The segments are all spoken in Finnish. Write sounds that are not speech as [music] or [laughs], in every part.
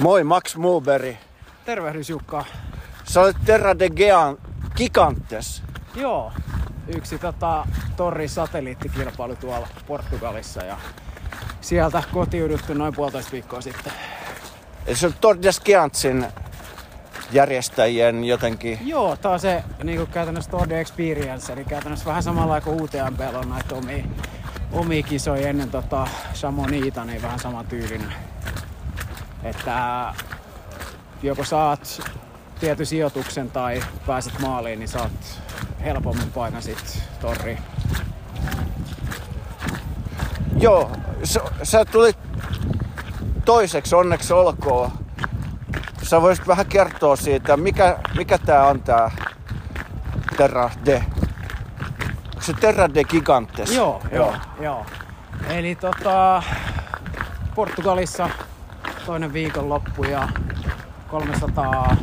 Moi, Max Muberi. Tervehdys Jukka. Sä olet Terra de Gean Gigantes. Joo, yksi tota, torri satelliittikilpailu tuolla Portugalissa ja sieltä kotiuduttu noin puolitoista viikkoa sitten. Eli se on Tour de Giantsin järjestäjien jotenkin... Joo, tää on se niin kuin käytännössä Tour de Experience, eli käytännössä vähän samalla kuin UTMP on näitä omia, omia kisoja ennen tota Chamonixta, niin vähän sama tyylinen. Että joko saat tietyn sijoituksen tai pääset maaliin, niin saat helpommin paikan sit torri. Joo, sä, sä tulit toiseksi, onneksi olkoon. Sä voisit vähän kertoa siitä, mikä, mikä tää on tää Terra de... Onko se Terra de Gigantes? Joo, joo, joo. Eli tota, Portugalissa toinen viikonloppu ja 300,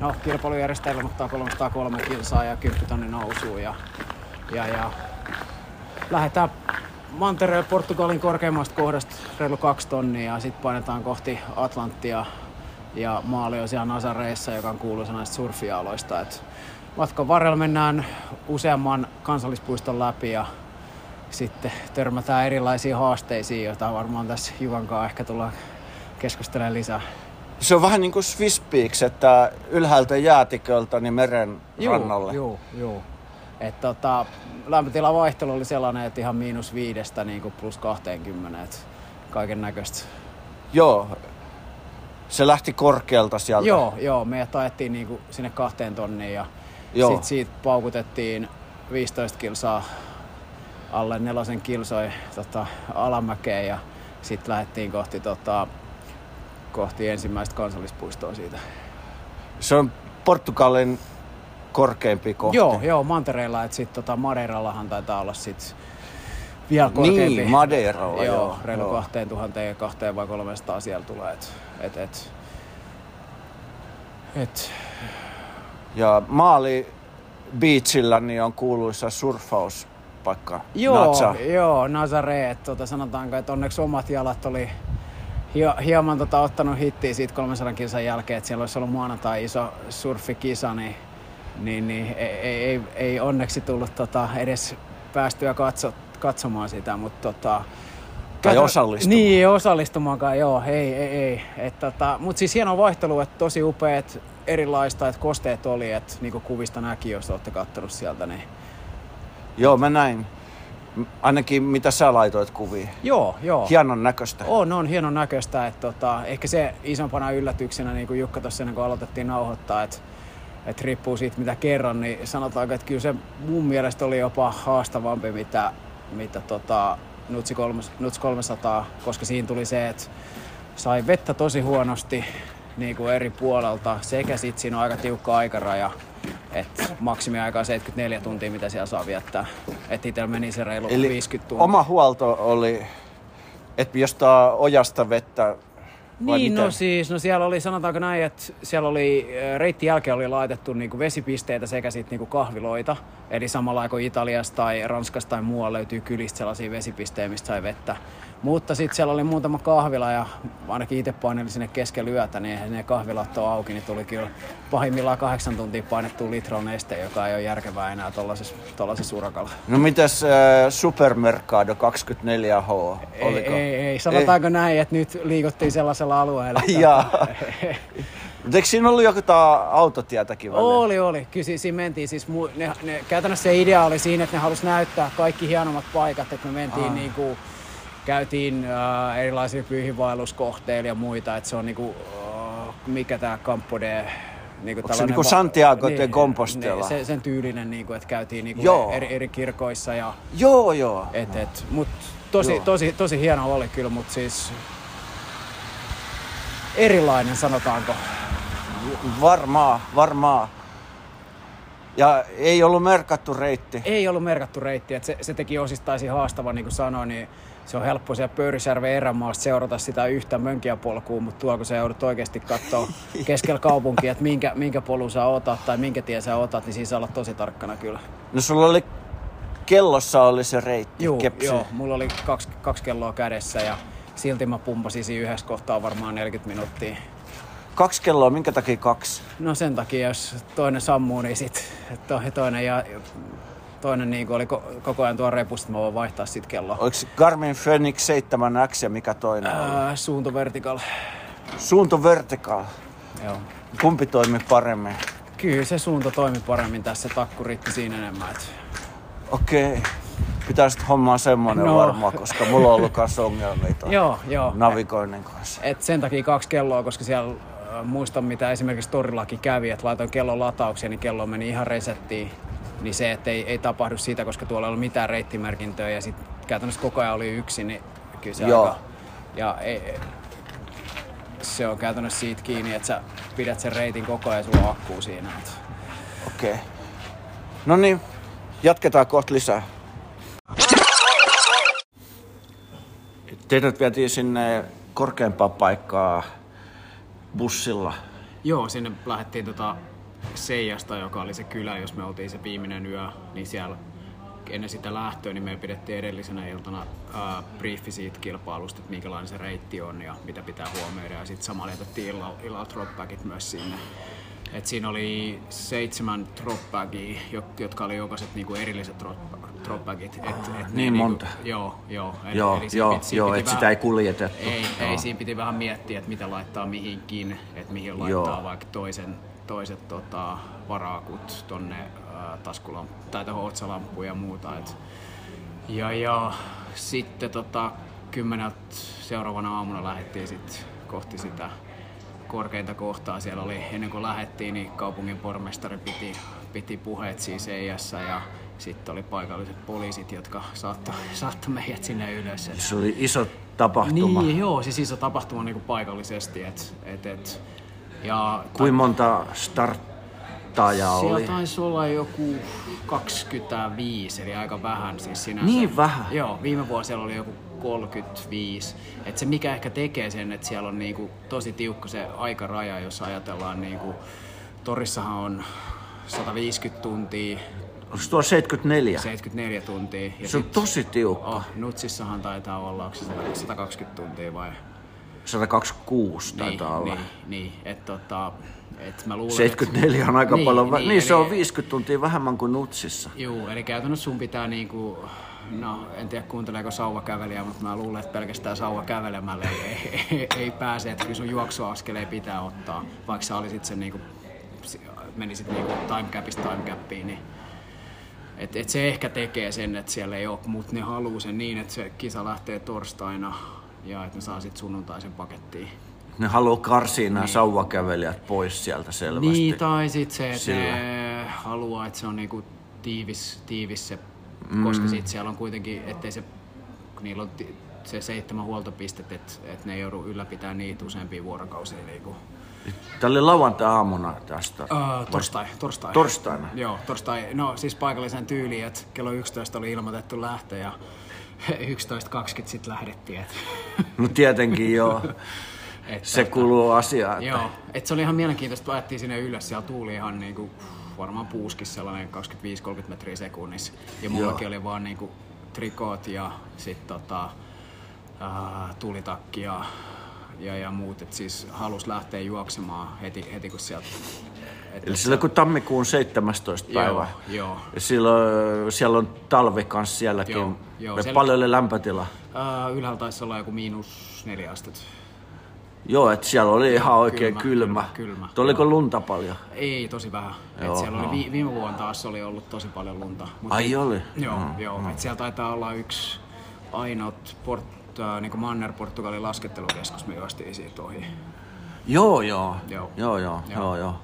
no kilpailujärjestelmä ottaa 303 kilsaa ja 10 tonnin nousuu ja, ja, ja lähdetään Mantereen Portugalin korkeimmasta kohdasta reilu kaksi tonnia ja sitten painetaan kohti Atlanttia ja maali on siellä Nazareissa, joka on kuuluisa näistä surfialoista. Et matkan varrella mennään useamman kansallispuiston läpi ja sitten törmätään erilaisiin haasteisiin, joita varmaan tässä Juvan kanssa ehkä tullaan keskustelemaan lisää. Se on vähän niin kuin Swiss Peaks, että ylhäältä jäätiköltä niin meren Juu, rannalle. Joo, joo. Et tota, lämpötilan vaihtelu oli sellainen, että ihan miinus viidestä niin kuin plus 20, et kaiken näköistä. Joo. Se lähti korkealta sieltä. Joo, joo, me ajettiin niin kuin sinne kahteen tonniin ja Joo. sitten siitä paukutettiin 15 kilsaa alle nelosen kilsoi tota, alamäkeen ja sitten lähdettiin kohti, tota, kohti ensimmäistä kansallispuistoa siitä. Se on Portugalin korkeampi kohti. Joo, joo, Mantereilla, että sitten tota Madeirallahan taitaa olla sit vielä korkeampi. Niin, Madeiralla, joo. joo, reilu joo. 2000 ja 2 vai 300 siellä tulee. Et, et, et, et, Ja Maali Beachillä niin on kuuluisa surfauspaikka. joo, Natsa. joo, Nazare, tota, sanotaanko, että onneksi omat jalat oli hio, hieman tota, ottanut hittiä siitä 300 kilsan jälkeen, että siellä olisi ollut maanantai iso surfikisa, niin, niin, niin ei, ei, ei, onneksi tullut tota, edes päästyä katso, katsomaan sitä, mutta tota, Tai osallistumaan. Niin, osallistumaankaan, joo, ei, ei, ei. Et, tota, Mutta siis hieno vaihtelu, että tosi upeat erilaista, että kosteet oli, että niinku kuvista näki, jos olette kattonut sieltä, niin Joo, mä näin. Ainakin mitä sä laitoit kuvia. joo, joo. Hienon näköistä. On, on hienon näköistä. Että tota, ehkä se isompana yllätyksenä, niin kuin Jukka tuossa kuin aloitettiin nauhoittaa, että että riippuu siitä mitä kerran, niin sanotaanko, että kyllä se mun mielestä oli jopa haastavampi mitä, mitä tota, Nutsi, 3, Nuts 300, koska siinä tuli se, että sai vettä tosi huonosti niin kuin eri puolelta sekä sitten siinä on aika tiukka aikaraja, että maksimiaika on 74 tuntia, mitä siellä saa viettää. Että itsellä meni se reilu Eli 50 tuntia. oma huolto oli, että jostain ojasta vettä vai Niin, miten? no siis, no siellä oli, sanotaanko näin, että siellä oli, reitin jälkeen oli laitettu niinku vesipisteitä sekä sitten niinku kahviloita. Eli samalla kuin Italiasta tai Ranskasta tai muualla löytyy kylistä sellaisia vesipisteitä, mistä sai vettä. Mutta sitten siellä oli muutama kahvila ja ainakin itse painelin sinne keskellä yötä, niin eihän ne kahvilat ole auki, niin tuli kyllä pahimmillaan kahdeksan tuntia painettu litron neste, joka ei ole järkevää enää tuollaisessa urakalla. No mites äh, Supermercado 24H? Ei, Oliko? ei, ei, sanotaanko näin, että nyt liikuttiin sellaisella alueella. että-. Mutta eikö siinä ollut joku tää autotietäkin väliin? Oli, oli. Kyllä si- siinä mentiin siis, mu- ne, ne, käytännössä se idea oli siinä, että ne halusi näyttää kaikki hienommat paikat, että me mentiin Ah. niinku, käytiin äh, erilaisia pyyhinvaelluskohteilla ja muita, että se on niinku, äh, mikä tää Campo de Niinku Onko se niinku va- Santiago de Compostela? Niin, se, sen tyylinen, niinku, että käytiin niinku eri, eri kirkoissa ja Joo, joo. et, et, mut tosi, Joo. tosi, tosi hieno oli kyllä, mutta siis erilainen sanotaanko. Varmaa, varmaa. Ja ei ollut merkattu reitti. ei ollut merkattu reitti, että se, se teki osittaisi haastavan, niin kuin sanoin, niin se on helppo siellä Pöyrisjärven erämaasta seurata sitä yhtä mönkiäpolkua, mutta tuolla kun sä joudut oikeasti katsoa [laughs] keskellä kaupunkia, että minkä, minkä polun sä otat tai minkä tien sä otat, niin siinä saa olla tosi tarkkana kyllä. No sulla oli kellossa oli se reitti, Joo, kepsi. joo, mulla oli kaksi, kaksi kelloa kädessä ja silti mä pumpasin siinä yhdessä kohtaa varmaan 40 minuuttia. Kaksi kelloa, minkä takia kaksi? No sen takia, jos toinen sammuu, niin sit to, toinen, ja, toinen niin oli ko, koko ajan tuo repusta, mä voin vaihtaa sit kelloa. Oliko Garmin Fenix 7X ja mikä toinen oli? Ää, suunto vertical. Suunto Vertical. Joo. Kumpi toimi paremmin? Kyllä se suunta toimi paremmin tässä, takku riitti siinä enemmän. Et Okei. Pitäisi hommaa semmonen No. varmaan, koska mulla on ollut kanssa ongelmia joo, joo. navigoinnin kanssa. Et sen takia kaksi kelloa, koska siellä äh, muistan mitä esimerkiksi torillakin kävi, että laitoin kellon lataukseen, niin kello meni ihan resettiin. Niin se, että ei, ei tapahdu sitä, koska tuolla ei ollut mitään reittimerkintöä ja sitten käytännössä koko ajan oli yksi, niin kyllä se Joo. aika... Ja ei, se on käytännössä siitä kiinni, että sä pidät sen reitin koko ajan ja sulla on akkuu siinä. Okei. No niin, jatketaan kohta lisää. Teidät vietiin sinne korkeampaa paikkaa bussilla. Joo, sinne lähdettiin tota Seijasta, joka oli se kylä, jos me oltiin se viimeinen yö, niin siellä ennen sitä lähtöä, niin me pidettiin edellisenä iltana ää, briefi siitä kilpailusta, että minkälainen se reitti on ja mitä pitää huomioida. Ja sitten samalla jätettiin illalla, illalla dropbackit myös sinne. Et siinä oli seitsemän dropbackia, jo- jotka oli jokaiset niinku erilliset drop- dropbackit. Et, et ne niin monta. Niinku, joo, joo. Eli- Joo, eli joo, piti- joo, että sitä ei kuljetettu. ei, Joo. ei, siinä piti vähän miettiä, että mitä laittaa mihinkin, että mihin Joo. laittaa vaikka toisen, toiset tota, varaakut tonne ää, taskulampu tai tuohon otsalampuun ja muuta. Et. Ja, ja sitten tota, kymmeneltä seuraavana aamuna lähdettiin sit kohti sitä korkeinta kohtaa. Siellä oli, ennen kuin lähdettiin, niin kaupungin pormestari piti, piti puheet siis EIS ja sitten oli paikalliset poliisit, jotka saattoi, saattoi meidät sinne ylös. Se oli iso tapahtuma. niin, joo, siis iso tapahtuma niin paikallisesti. Et, et, et, ja Kuinka monta starttajaa siellä oli? taisi olla joku 25, eli aika vähän siis sinänsä. Niin vähän? Joo, viime vuonna siellä oli joku 35. Et se mikä ehkä tekee sen, että siellä on niinku tosi tiukka se aikaraja, jos ajatellaan niinku, Torissahan on 150 tuntia, Onko tuo 74? 74 tuntia. Ja Se on sit- tosi tiukka. Oh, Nutsissahan taitaa olla, onko se 120 tuntia vai? 126 taitaa olla. Niin, niin että tota, et mä luulen, 74 on aika niin, paljon. Niin, niin, niin se eli- on 50 tuntia vähemmän kuin Nutsissa. Juu, eli käytännössä sun pitää niinku, no en tiedä kuunteleeko sauvakävelijä, mutta mä luulen, että pelkästään sauva kävelemällä ei, ei, ei, ei pääse, että kyllä sun juoksuaskeleen pitää ottaa, vaikka sä olisit sen niinku, menisit niinku timecapista timecapiin, niin et, et se ehkä tekee sen, että siellä ei ole, mutta ne haluaa sen niin, että se kisa lähtee torstaina ja että ne saa sitten sunnuntaisen pakettiin. Ne haluaa karsia nämä sauvakävelijät pois sieltä selvästi. Niin, tai sitten se, että Sillä. ne haluaa, että se on niinku tiivis, tiivis se, mm. koska sit siellä on kuitenkin, ettei se, kun niillä on se seitsemän huoltopistet, että et ne ei joudu ylläpitämään niitä useampia vuorokausia. Niinku. Tämä oli lauantai-aamuna tästä. Uh, torstai, torstai. Torstaina? Joo, torstai. No siis paikallisen tyyliin, että kello 11 oli ilmoitettu lähtö ja 11.20 sitten lähdettiin. Et, No tietenkin joo. [laughs] et, Se kuuluu asiaan. Että Joo, et se oli ihan mielenkiintoista, että ajettiin sinne ylös, siellä tuuli ihan niinku, pff, varmaan puuskis sellainen 25-30 metriä sekunnissa. Ja mullakin oli vaan niinku trikoot ja sit tota, ää, tulitakki ja, ja, ja muut, et siis halus lähteä juoksemaan heti, heti kun sieltä... Eli sillä kun tammikuun 17. Joo, päivä. joo. Silloin, siellä on talvi kanssa sielläkin. Joo, joo, siellä- Paljon oli lämpötila. ää, ylhäällä taisi olla joku miinus neljä astetta. Joo, että siellä oli ihan oikein kylmä, kylmä. kylmä. Oliko lunta paljon? Ei, tosi vähän. Joo, Et siellä oli joo. vi- viime vuonna taas oli ollut tosi paljon lunta. Mut Ai oli? Joo, mm, joo. Et siellä taitaa olla yksi ainoat port, äh, niin Manner-Portugalin laskettelukeskus, me juostiin siitä ohi. Joo, joo. Joo. Joo, joo, Joo. joo, joo.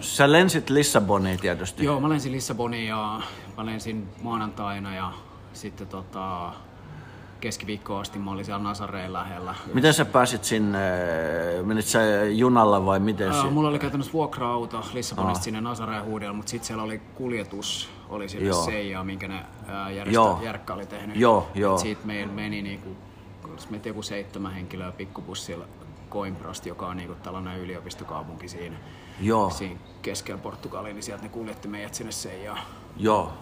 Sä lensit Lissaboniin tietysti. Joo, mä lensin Lissaboniin ja mä lensin maanantaina ja sitten tota, keskiviikkoon asti mä olin siellä Nazareen lähellä. Miten sä pääsit sinne? Menit sä junalla vai miten Ää, mulla oli käytännössä vuokra-auto Lissabonista sinne Nazareen huudella, mutta sitten siellä oli kuljetus, oli sinne Joo. Seija, minkä ne. Järkkä oli tehnyt. Joo, joo. Siitä meillä meni niinku, meitä joku seitsemän henkilöä pikkubussilla Coimbrast, joka on niinku tällainen yliopistokaupunki siinä, Joo, siinä keskellä Portugaliin, niin sieltä ne kuljetti meidät sinne Seijaan. joo.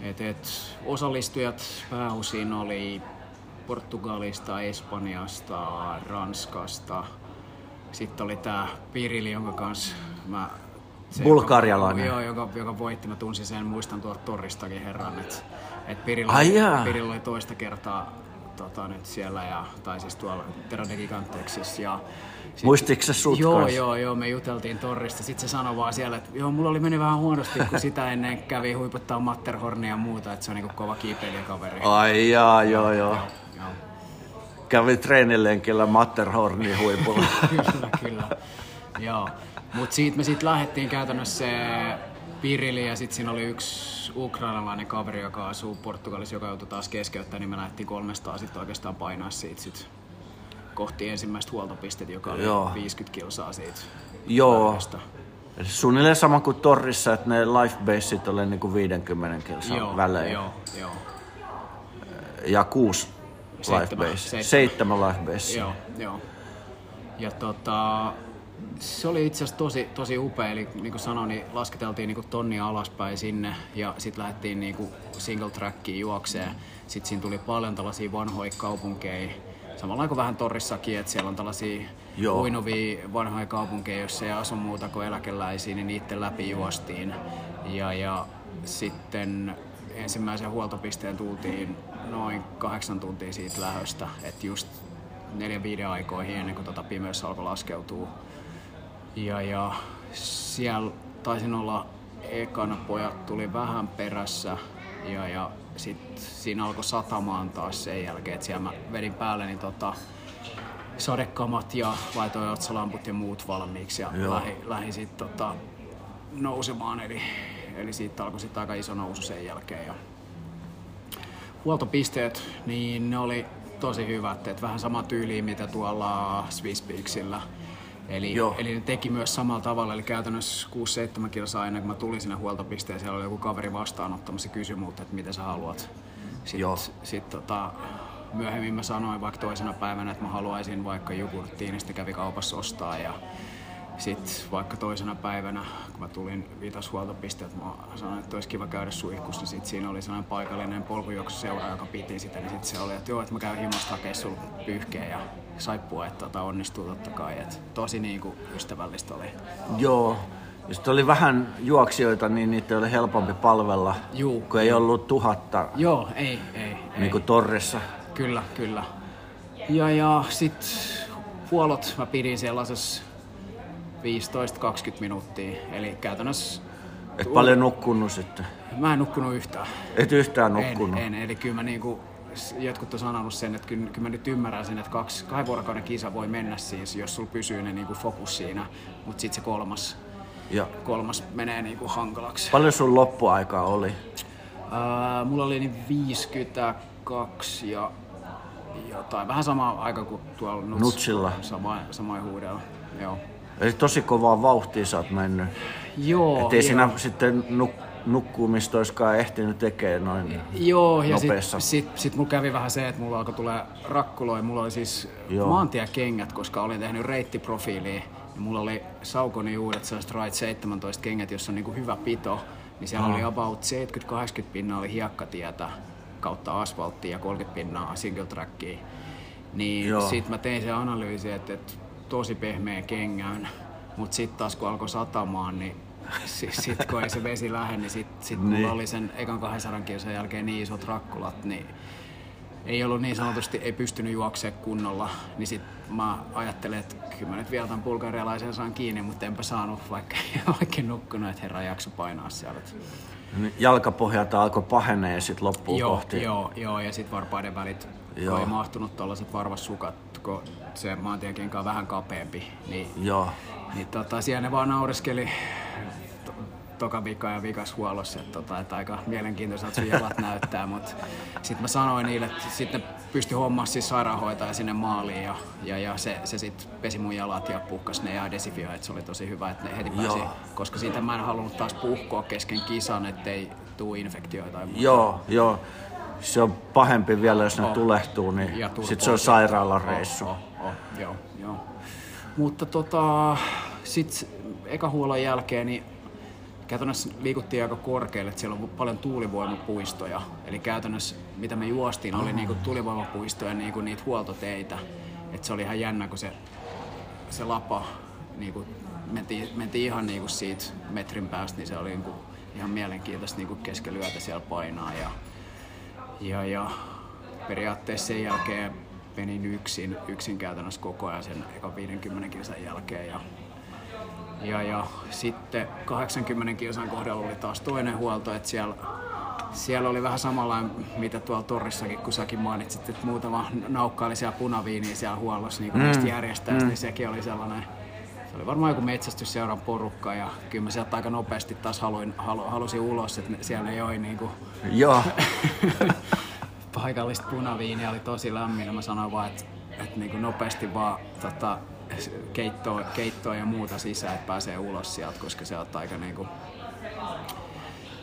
Et, et, osallistujat pääosin oli Portugalista, Espanjasta, Ranskasta. Sitten oli tämä Pirili, jonka kanssa mä se, Bulgarialainen. Joka, joo, joka, joka voitti. Mä tunsin sen, muistan tuolta Torristakin herran. Että et Pirillä, Ai jaa. Oli toista kertaa tota, nyt siellä, ja, tai siis tuolla Terra de Giganteksissa. Ja sit, Muistitko se sut Joo, kanssa? joo, joo, me juteltiin Torrista. Sitten se sanoi vaan siellä, että joo, mulla oli mennyt vähän huonosti, kun sitä ennen kävi huiputtaa Matterhornia ja muuta, että se on niinku kova kiipeilijäkaveri. Ai jaa, joo joo. Joo, joo. Kävi treenilenkillä Matterhornin huipulla. [laughs] kyllä, kyllä. Joo. Mut siitä me sitten lähdettiin käytännössä se Pirili ja sitten siinä oli yksi ukrainalainen kaveri, joka asuu Portugalissa, joka joutui taas keskeyttämään, niin me lähdettiin 300 sitten oikeastaan painaa siitä sit kohti ensimmäistä huoltopistettä, joka oli Joo. 50 kilsaa siitä. joo. Eli Suunnilleen sama kuin Torrissa, että ne life baseit oli niinku 50 kilsan välein. Joo, joo. Ja kuusi Seitsemän, base. seitsemän. Seitsemän life base. Joo, joo. Ja tota, se oli itse asiassa tosi, tosi upea, eli niin kuin sanoin, niin lasketeltiin niin kuin tonnia alaspäin sinne ja sitten lähdettiin niin kuin single trackiin juokseen. Sitten siinä tuli paljon tällaisia vanhoja kaupunkeja, samalla kuin vähän Torrissakin, että siellä on tällaisia Joo. uinuvia vanhoja kaupunkeja, joissa ei asu muuta kuin eläkeläisiä, niin niiden läpi juostiin. Ja, ja sitten ensimmäisen huoltopisteen tultiin noin kahdeksan tuntia siitä lähöstä, että just neljän viiden aikoihin ennen kuin tota pimeys alkoi laskeutua. Ja, ja siellä taisin olla ekana pojat tuli vähän perässä ja, ja sitten siinä alkoi satamaan taas sen jälkeen, että siellä mä vedin päälle niin tota, sadekamat ja laitoin otsalamput ja muut valmiiksi ja Joo. lähdin, lähdin sitten tota, nousemaan, eli, eli siitä alkoi sitten aika iso nousu sen jälkeen. Ja huoltopisteet, niin ne oli tosi hyvät, että vähän sama tyyli mitä tuolla Swisspeaksillä. Eli, Joo. eli ne teki myös samalla tavalla, eli käytännössä 6-7 kilsaa ennen kuin mä tulin sinne huoltopisteen, siellä oli joku kaveri vastaanottamassa kysyi multa, että mitä sä haluat. Joo. Sitten sit, tota, myöhemmin mä sanoin vaikka toisena päivänä, että mä haluaisin vaikka jogurttiin, niin sitten kävi kaupassa ostaa ja sitten vaikka toisena päivänä, kun mä tulin viitoshuoltopisteet, mä sanoin, että olisi kiva käydä suihkussa, niin sit siinä oli sellainen paikallinen polkujuoksuseura, joka piti sitä, niin sitten se oli, että joo, että mä käyn himasta hakemaan sulla pyyhkeä ja saippua, että tota, onnistuu totta kai. Et tosi niin kuin ystävällistä oli. Joo. Sitten oli vähän juoksijoita, niin niitä oli helpompi palvella, Juu, kun ei ollut tuhatta, Joo, ei, ei, ei. niin kuin Torressa. Kyllä, kyllä. Ja, ja sit huolot mä pidin sellaisessa 15-20 minuuttia. Eli käytännössä Et paljon nukkunut sitten. mä en nukkunut yhtään. Et yhtään nukkunut. En, en, eli kyllä mä niinku, jotkut on sanonut sen, että kyllä, kyllä mä nyt ymmärrän sen, että kaksi, kahden vuorokauden kisa voi mennä siis, jos sulla pysyy ne niinku fokus siinä, mutta sitten se kolmas, Ja kolmas menee niinku hankalaksi. paljon sun loppuaikaa oli? Ää, mulla oli niin 52 ja jotain, vähän sama aika kuin tuolla Nuts, Nutsilla. Sama, sama huudella, joo. Eli tosi kovaa vauhtia sä oot mennyt. Joo, Et ei joo. siinä sitten nuk- nukkumista olisikaan ehtinyt tekemään noin. Joo, ja sit, nopeassa. sit, sit mulla kävi vähän se, että mulla alkoi tulee rakkuloja. Mulla oli siis Joo. maantiekengät, koska olin tehnyt reittiprofiiliin. Ja mulla oli Saukoni uudet sellaiset Ride 17 kengät, jossa on niinku hyvä pito. Niin siellä oli about 70-80 pinnaa oli hiekkatietä kautta asfalttia ja 30 pinnaa single trackia. Niin Joo. sit mä tein sen analyysin, että, että tosi pehmeä kengän. Mut sit taas kun alkoi satamaan, niin sit, sit kun ei se vesi lähde, niin sit, sit mulla Niin. oli sen ekan 200 kilsan jälkeen niin isot rakkulat, niin ei ollut niin sanotusti, ei pystynyt juoksemaan kunnolla, niin sit mä ajattelin, että kyllä mä nyt vielä tämän bulgarialaisen saan kiinni, mutta enpä saanut, vaikka, vaikka [laughs] en nukkunut, että herra jakso painaa siellä. Niin Jalkapohjalta alkoi pahenee sit loppuun Joo, kohti. joo, joo, ja sitten varpaiden välit, Joo. kun ei mahtunut tuollaiset varvassukat, kun se maantiekenkä on vähän kapeampi, niin, Joo. niin tota, siellä ne vaan naureskeli to- toka vika ja vikas huollossa, että, tota, että aika mielenkiintoiselta sun jalat [laughs] näyttää, mutta sitten mä sanoin niille, että sitten ne pystyi hommaa siis sairaanhoitaja sinne maaliin ja, ja, ja se, se sitten pesi mun jalat ja puhkas ne ja desifioi, että se oli tosi hyvä, että ne heti pääsi, Joo. koska siitä mä en halunnut taas puhkoa kesken kisan, ettei tuu infektioita tai muuta. Joo, joo. Se on pahempi vielä, jos ne Oh. tulehtuu, niin Ja turpoa. sit se on sairaalareissu. Oh, oh, oh, joo, joo. Mutta tota, sit eka huollon jälkeen niin käytännössä liikuttiin aika korkealle, että siellä on paljon tuulivoimapuistoja. Eli käytännössä mitä me juostiin oli niinku tuulivoimapuistoja niinku niitä huoltoteitä. Et se oli ihan jännä, kun se, se lapa niinku, mentiin, mentiin ihan niinku siitä metrin päästä, niin se oli niinku ihan mielenkiintoista niinku keskellä yötä siellä painaa. Ja, ja, ja periaatteessa sen jälkeen menin yksin, yksin käytännössä koko ajan sen eka 50 kilsan jälkeen. Ja, ja, ja sitten 80 kilsan kohdalla oli taas toinen huolto, että siellä, siellä oli vähän samanlainen, mitä tuolla torrissakin, kun säkin mainitsit, että muutama naukka oli siellä punaviiniä siellä huollossa niin mm. niistä järjestäjistä, mm. niin sekin oli sellainen, se oli varmaan joku metsästysseuran porukka ja kyllä mä sieltä aika nopeasti taas haluin, halu, halusin ulos, että siellä ei ole niin kuin, Joo. [laughs] paikallista punaviiniä oli tosi lämmin ja mä sanoin vaan, että, että niin kuin nopeasti vaan tota, keittoa, keittoa ja muuta sisään, että pääsee ulos sieltä, koska se on aika niin kuin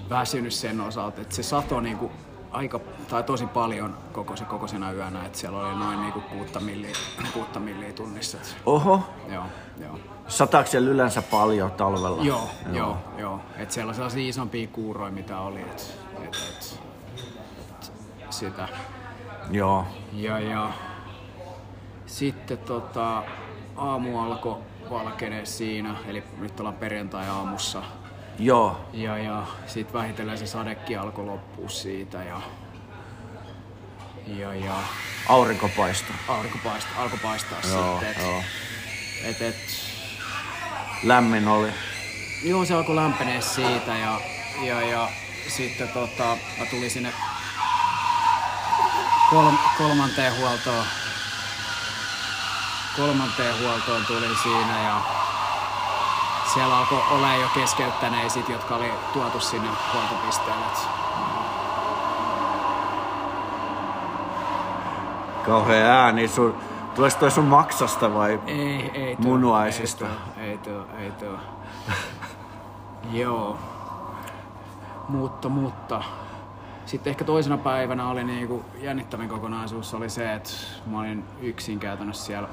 väsynyt sen osalta, että se sato niin kuin aika, tai tosi paljon koko se kokoisena yönä, että siellä oli noin niin kuin kuutta milliä, [clears throat] kuutta milliä tunnissa. Oho, joo, joo. sataako siellä yleensä paljon talvella? Joo, joo, joo. joo. Et siellä on sellaisia isompia kuuroja, mitä oli. Et, et, et, et, sitä. Joo. Ja, ja sitten tota, aamu alkoi valkenee siinä, eli nyt ollaan perjantai-aamussa. Joo. Ja, ja sitten vähitellen se sadekin alkoi loppua siitä ja, ja, ja Aurinkopaisto. aurinko paista, alkoi paistaa Joo, sitten. Et, joo. et, et, Lämmin oli. Joo, se alkoi lämpenee siitä ja, ja, ja sitten tota, mä tulin sinne kolm, kolmanteen huoltoon. Kolmanteen huoltoon tulin siinä ja siellä alkoi olla jo keskeyttäneet, jotka oli tuotu sinne huoltopisteelle. Kauhea ääni. Sun, tulis toi sun maksasta vai? Ei, ei tuo, Munuaisista. Ei tuo, ei tuo, ei tuo. Joo. Mutta, mutta. Sitten ehkä toisena päivänä oli niinku jännittävin kokonaisuus oli se, että mä olin yksin käytännössä siellä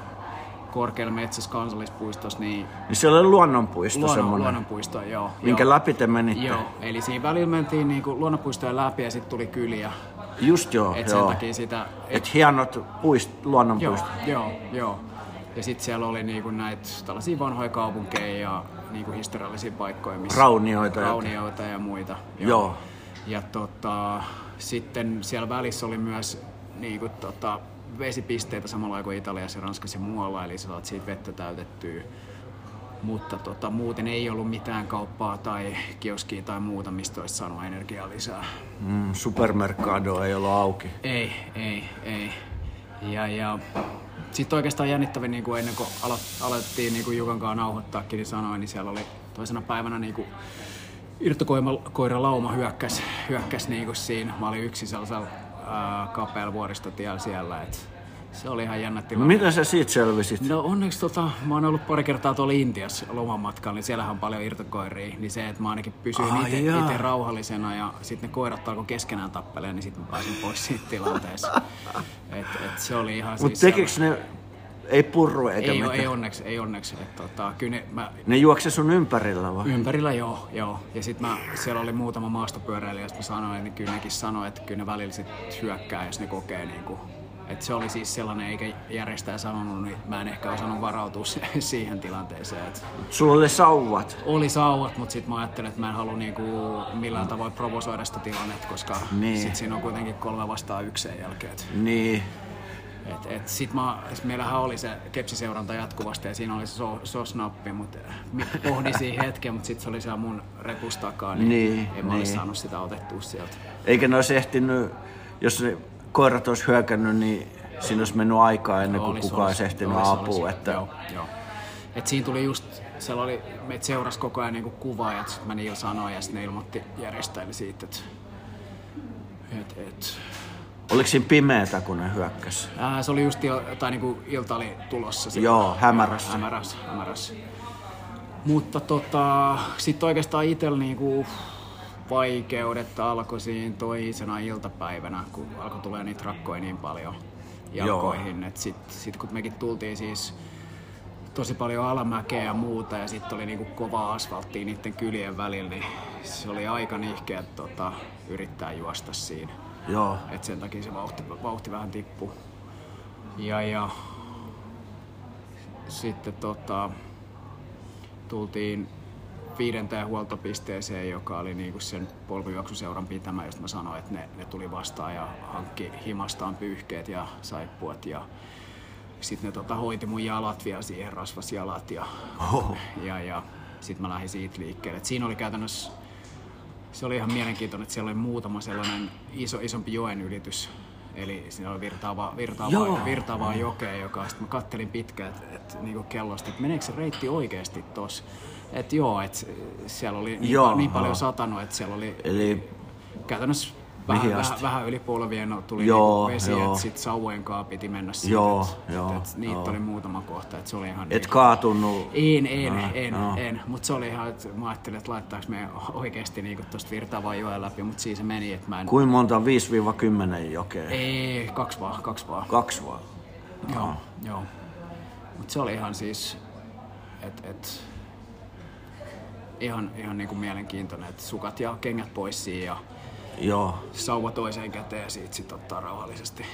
korkealla metsässä kansallispuistossa, niin Niin siellä oli luonnonpuisto luonnon, semmonen. luonnonpuisto, joo. Minkä joo. läpi te menitte? Joo, eli siinä välillä mentiin niinku luonnonpuistojen läpi ja sitten tuli kyliä. Just joo, Et sen joo. takia sitä... Et hienot puist, Joo, luonnonpuistot. joo, joo. Ja sitten siellä oli niinku näitä tällaisia vanhoja kaupunkeja ja niinku historiallisia paikkoja, missä Raunioita. ja- raunioita ja muita. Joo. Ja tota, sitten siellä välissä oli myös niinku, tota, vesipisteitä samalla kuin Italiassa, Ranskassa ja muualla, eli saat siitä vettä täytettyä. Mutta tota, muuten ei ollut mitään kauppaa tai kioskia tai muuta, mistä olisi saanut energiaa lisää. Mm, supermercado ei ollut auki. Ei, ei, ei. Ja, ja sitten oikeastaan jännittävin niin kuin ennen kuin alettiin niin kuin Jukan kanssa nauhoittaakin, niin sanoin, niin siellä oli toisena päivänä niin kuin irtokoira lauma hyökkäs, hyökkäs niin kuin siinä. Mä olin yksin sellaisella kapealla vuoristotiellä siellä. Et se oli ihan jännä tilanne. Miten sä siitä selvisit? No onneksi tota, mä oon ollut pari kertaa tuolla Intiassa lomamatkalla, niin siellähän on paljon irtokoiria, niin se, että mä ainakin pysyin Ai itse, rauhallisena ja sitten ne koirat alkoi keskenään tappeleen, niin sitten mä pääsin pois siitä tilanteessa. [laughs] et, et se oli ihan Mut siis tekiks ne, ei purru eikä ei, mitään? ei onneksi, ei onneksi. Et, tota, kyllä ne, mä, Ne juokse sun ympärillä vai? Ympärillä joo, joo. Ja sitten mä, siellä oli muutama maastopyöräilijä, josta mä sanoin, että kyllä nekin sanoi, että kyllä ne välillä sit hyökkää, jos ne kokee niinku, että se oli siis sellainen, eikä järjestäjä sanonut, niin mä en ehkä osannut varautua siihen tilanteeseen. Et Sulla oli sauvat. oli sauvat, mutta sitten mä ajattelin, että mä en halua niinku millään tavoin provosoida sitä tilannetta, koska Niin. sit siinä on kuitenkin kolme vastaan yksi sen jälkeen. Et, Niin. Et, et sit mä, meillähän oli se kepsiseuranta jatkuvasti ja siinä oli se so, sosnappi, mutta pohdin siinä [laughs] hetken, mutta sitten se oli siellä mun repussa takaa, niin, Niin, en mä olisi niin. saanut sitä otettua sieltä. Eikä ne olisi ehtinyt, jos ne koirat olisi hyökännyt, niin siinä olisi mennyt aikaa ennen kuin Olis, kukaan olis, olisi ehtinyt olis, apua. olis. Että... Joo, joo. Et siinä tuli just, siellä oli, meitä seurasi koko ajan niinku kuvaajat, sit mä niillä sanoin ja sitten ne ilmoitti järjestäjille siitä, että et, et, Oliko siinä pimeätä, kun ne hyökkäs? Ää, se oli just, il- tai niinku ilta oli tulossa. sit. Joo, hämärässä. Hämärässä, hämärässä. Mutta tota, sitten oikeastaan itsellä niinku vaikeudet alkoi siinä toisena iltapäivänä, kun alkoi tulee niitä rakkoja niin paljon jalkoihin. Et sit, sit kun mekin tultiin siis tosi paljon alamäkeä ja muuta ja sitten oli niinku kovaa asfalttia niiden kylien välillä, niin se oli aika nihkeä tota, yrittää juosta siinä. Joo. Et sen takia se vauhti, vauhti vähän tippui. Ja, ja sitten tota, tultiin viidenteen huoltopisteeseen, joka oli niinku sen polkujuoksuseuran pitämä, josta mä sanoin, että ne, ne tuli vastaan ja hankki himastaan pyyhkeet ja saippuat. Ja sitten ne tota, hoiti mun jalat vielä siihen, rasvas jalat. Ja, Oho. ja, ja sitten mä lähdin siitä liikkeelle. Et siinä oli käytännössä, se oli ihan mielenkiintoinen, että siellä oli muutama sellainen iso, isompi joen ylitys. Eli siinä oli virtaava, virtaava, Joo. virtaavaa jokea, joka sitten mä kattelin pitkään et, et, niinku kellosta, että meneekö se reitti oikeasti tossa. Että joo, että siellä oli niin, Joo, pa- niin paljon satanut, että siellä oli Eli käytännössä vähän, vähän, vähän yli polvien tuli Joo, niinku vesi, että sitten sauvojen kaa piti mennä siitä. Joo, et, joo, et, et niitä joo. oli muutama kohta, että se oli ihan et niinku- kaatunut. en, en, Ah, en, joo. en. Mutta se oli ihan, että mä ajattelin, että laittaako me oikeasti niinku tosta virtaavaa joen läpi, mutta siinä se meni, että mä en... Kuinka monta? 5-10 jokea? Ei, kaksi vaan, kaksi vaan. Kaksi vaan. Joo, joo. Mutta se oli ihan siis, et, et, ihan, ihan niinku mielenkiintoinen, että sukat ja kengät pois siinä ja Joo. sauva toiseen käteen ja siitä sit ottaa rauhallisesti.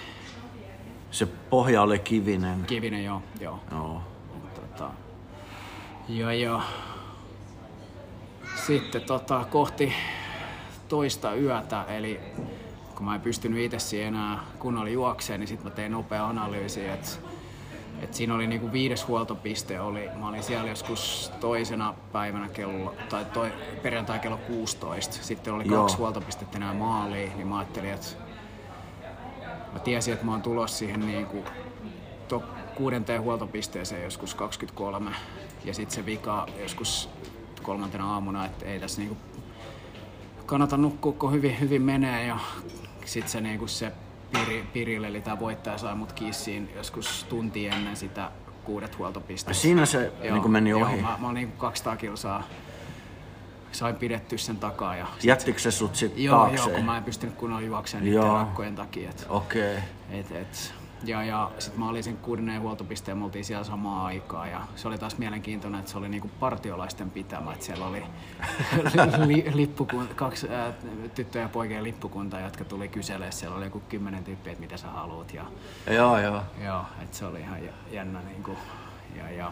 Se pohja oli kivinen. Kivinen joo, joo. Joo. Tota, ja, ja sitten tota, kohti toista yötä, eli kun mä en pystynyt itse siihen enää kunnolla juokseen, niin sitten mä tein nopea analyysi, että et siinä oli niinku viides huoltopiste, oli, mä olin siellä joskus toisena päivänä kello, tai toi, perjantai kello 16. Sitten oli Joo. kaksi huoltopistettä enää maaliin, niin mä ajattelin, että mä tiesin, että mä oon tulossa siihen niinku to, kuudenteen huoltopisteeseen joskus 23 ja sitten se vika joskus kolmantena aamuna, että ei tässä niinku kannata nukkua, kun hyvin, hyvin menee ja sitten se, niinku se piri, pirille, eli tämä voittaja sai mut kissiin joskus tunti ennen sitä kuudet huoltopistettä. Siinä se niin meni ohi. Joo, mä, mä olin niinku 200 kilsaa sain pidetty sen takaa ja Jättikö se sut sit Joo, taakse? joo, kun mä en pystynyt kunnolla juoksemaan niiden Joo. rakkojen takia. Okei. et, et, ja, ja sitten mä olin sen kuudennen huoltopisteen, me oltiin siellä samaan aikaan ja se oli taas mielenkiintoinen, että se oli niinku partiolaisten pitämä, että siellä oli [laughs] li, lippukun, kaksi ää, tyttöjä ja poikien lippukunta, jotka tuli kyselemään, siellä oli joku kymmenen tyyppiä, että mitä sä haluat ja Joo, joo. joo, että se oli ihan jä- jännä niinku, ja, ja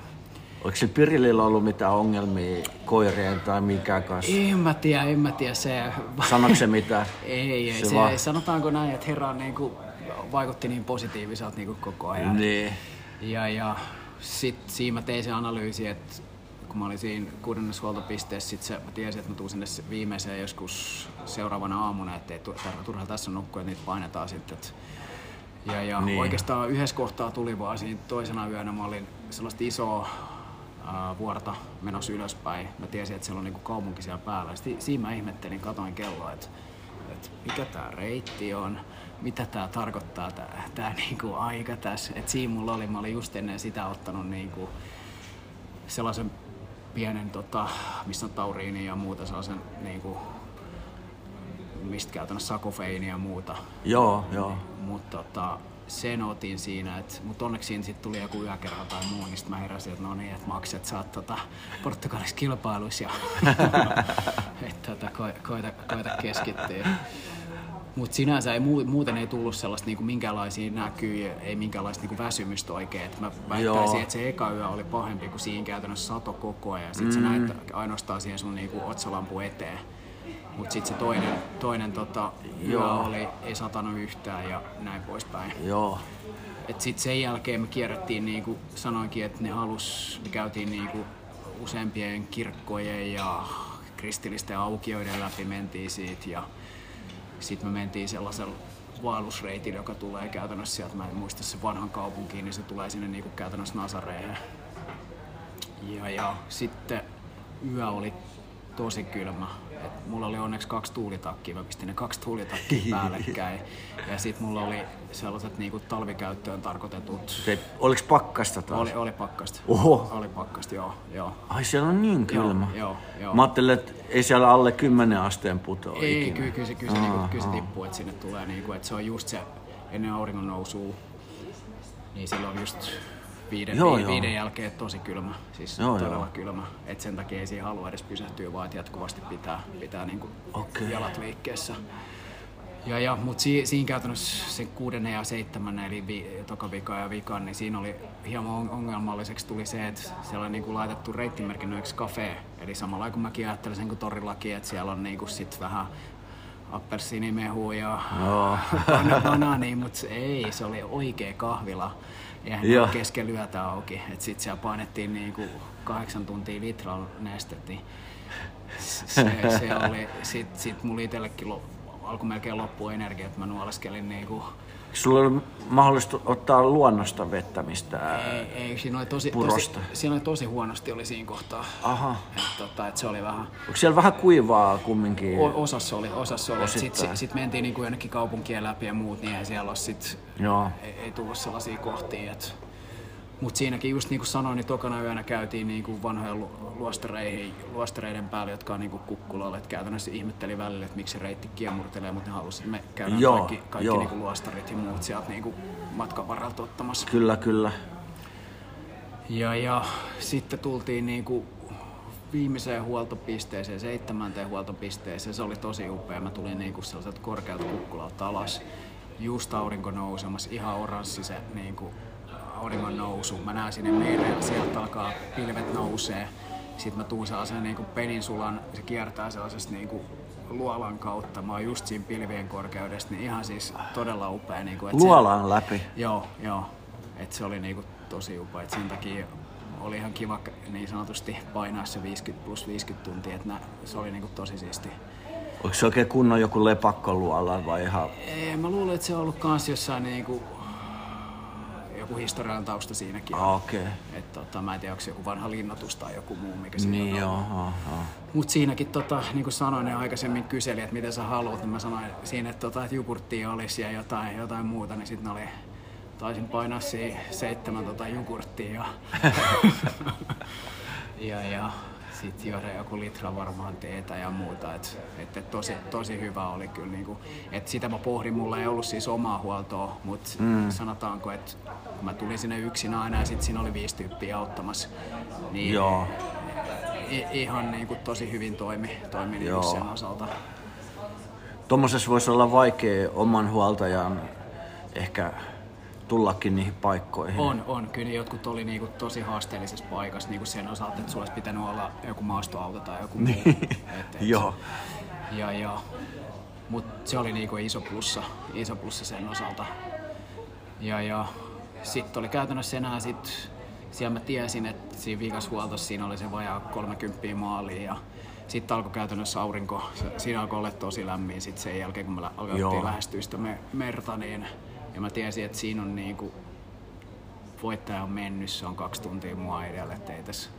Oliko se Pirilillä ollut mitään ongelmia koirien tai mikä kanssa? en mä tiedä, en mä tiedä, se Sanoiko se mitään? [laughs] Ei, ei Se se, vaan- sanotaanko näin, että herra niinku, vaikutti niin positiiviselta niinku koko ajan. Niin. Ja, ja sitten siinä mä tein sen analyysi, että kun mä olin siinä kuudennessa huoltopisteessä, sit se, mä tiesin, että mä tuun sinne se viimeiseen joskus seuraavana aamuna, ettei turha tässä nukkua, että niitä painetaan sitten. Ja, ja Niin. niin. oikeastaan yhdessä kohtaa tuli vaan siinä toisena yönä, mä olin sellaista isoa ää, vuorta menossa ylöspäin. Mä tiesin, että siellä on niinku kaupunki siellä päällä. Sitten siinä mä ihmettelin, katoin kelloa, että, että mikä tää reitti on, mitä tää tarkoittaa tää niinku aika tässä. Et siinä mulla oli, mä olin just ennen sitä ottanut niinku sellaisen pienen, tota, missä on tauriini ja muuta, sellaisen niinku, mistä käytännössä sakofeini ja muuta. Joo, joo. Mutta tota, sen otin siinä, että, mutta onneksi siinä sit tuli joku yökerho tai muu, niin sit mä heräsin, että no niin, että makset saat tota, Portugalissa kilpailuissa ja [laughs] että tota, ko, koita, koita keskittyä. Mutta sinänsä ei, muu- muuten ei tullut sellaista niinku minkäänlaisia näkyjä, ei minkäänlaista niinku väsymystä oikein. Et mä väittäisin, että se eka yö oli pahempi, kun siinä käytännössä sato koko ajan. Sitten mm. sä näet ainoastaan siihen sun niinku otsalampu eteen. Mutta sitten se toinen, toinen tota, yö oli, ei satanut yhtään ja näin poispäin. Joo. Et sit sen jälkeen me kierrettiin, niin kuin sanoinkin, että ne halus, me käytiin niin kuin useampien kirkkojen ja kristillisten aukioiden läpi mentiin siitä ja sitten me mentiin sellaisella vaellusreitillä, joka tulee käytännössä sieltä, mä en muista se vanhan kaupunkiin, niin se tulee sinne niin kuin käytännössä Nazareen. Ja, ja sitten yö oli tosi kylmä. Et mulla oli onneksi kaksi tuulitakkia, mä pistin ne kaksi tuulitakkia päällekkäin. Ja sitten mulla oli sellaiset niinku talvikäyttöön tarkoitetut... Te, oliks pakkasta taas? Oli, oli pakkasta. Oho. Oli pakkasta, joo. joo. Ai siellä on niin kylmä. Joo, joo, joo. Mä ajattelin, että ei siellä alle 10 asteen putoa Ei, ikinä. kyllä, kyllä, se, kyllä, se, niinku, kyllä se tippuu, että sinne tulee, niinku, että se on just se ennen auringon nousua, niin silloin just viiden, Joo, vi, joo. viiden jälkeen tosi kylmä, siis Joo, todella joo. kylmä. Et sen takia ei siihen halua edes pysähtyä, vaan jatkuvasti pitää, pitää niinku Okei. jalat liikkeessä. Ja, ja, mutta si, siinä käytännössä sen kuudennen ja seitsemännen, eli vi, toka vika ja vikan, niin siinä oli hieman on- ongelmalliseksi tuli se, että siellä on niinku laitettu reittimerkinnöiksi kafe. Eli samalla kun mäkin ajattelen sen kuin torillakin, että siellä on niinku sit vähän appelsiinimehua ja Joo. [laughs] bana- banaania, mutta ei, se oli oikea kahvila. Eihän Joo. ne keskellä yötä auki. Et sit siellä painettiin niinku kahdeksan tuntia litralla nestettä. niin Se, se oli, sit, sit mulla itsellekin lo, alkoi melkein loppua energia, että mä nuoleskelin niinku, Sulla oli mahdollista ottaa luonnosta vettä mistä... ei, ei, siinä oli tosi, tosi, Purosta. siinä oli tosi huonosti oli siinä kohtaa. Aha. Et, tota, et se oli vähän, Onko siellä vähän kuivaa kumminkin? o, osassa oli, osassa oli. Sitten sit, sit mentiin niinku jonnekin kaupunkien läpi ja muut, niin ei siellä ole sit, Joo. ei, ei tullut sellaisia kohtia. Et, mutta siinäkin just niin kuin sanoin, niin tokana yönä käytiin niin kuin vanhojen lu- luostareihin, luostareiden päälle, jotka on niin kuin kukkulalla. Et käytännössä ihmetteli välillä, että miksi se reitti kiemurtelee, mutta ne halusi, että me käydään Joo, kaikki, kaikki joo. niin kuin luostarit ja muut sieltä niin kuin matkan varrelta ottamassa. Kyllä, kyllä. Ja, ja sitten tultiin niin kuin viimeiseen huoltopisteeseen, seitsemänteen huoltopisteeseen. Se oli tosi upea. Mä tulin niin kuin sellaiselta korkealta kukkulalta alas. Just aurinko nousemassa, ihan oranssi se niin kuin auringon nousu. Mä näen sinne mereen, sieltä alkaa pilvet nousee. Sitten mä tuun sellaisen niin kuin peninsulan, se kiertää sellaisesta niin kuin luolan kautta. Mä oon just siinä pilvien korkeudesta, niin ihan siis todella upea. Niin kuin, että se- Luolaan läpi. Joo, joo. Et se oli niinku tosi upea. Et sen takia oli ihan kiva niin sanotusti painaa se 50 plus 50 tuntia. Et nä, se oli niinku tosi siisti. Onko se oikein kunnon joku lepakkoluola vai ihan... Ei, mä luulen, että se on ollut kans jossain niinku joku historiallinen tausta siinäkin. Ah, Okei. Okay. Et tota, mä en tiedä, onko joku vanha linnoitus tai joku muu, mikä siinä Niin on joo. Mut siinäkin, tota, niin kuin sanoin, ne aikaisemmin kyseli, että miten sä haluat, niin mä sanoin siinä, että, tota, että jogurttia olisi ja jotain, jotain muuta, niin sitten oli, taisin painaa siihen seitsemän tota jogurttia ja, [laughs] ja, ja sitten juoda joku litra varmaan teetä ja muuta. Et, et, et tosi, tosi hyvä oli kyllä. Niinku, et sitä mä pohdin, mulla ei ollut siis omaa huoltoa, mutta mm. sanotaanko, että kun mä tulin sinne yksin aina ja sitten siinä oli viisi tyyppiä auttamassa, niin Joo. I- ihan niin kuin tosi hyvin toimi, toimi niin Joo. kuin sen osalta. Tuommoisessa voisi olla vaikea oman huoltajan ehkä tullakin niihin paikkoihin. On, on. Kyllä ne jotkut oli niin kuin tosi haasteellisessa paikassa niin kuin sen osalta, että sulla olisi pitänyt olla joku maastoauto tai joku muu. Et, [laughs] Joo. Ja, ja, Mutta se oli niinku iso plussa, iso plussa sen osalta. Ja, ja sitten oli käytännössä enää sit, siellä mä tiesin, että siinä viikashuoltossa siinä oli se vajaa 30 maaliin ja sitten alkoi käytännössä aurinko, siinä alkoi olla tosi lämmin sit sen jälkeen kun me alkoimme lähestyä sitä me- merta, niin, ja mä tiesin, että siinä on niinku, voittaja on mennyt, se on kaksi tuntia mua edellä, että ei tässä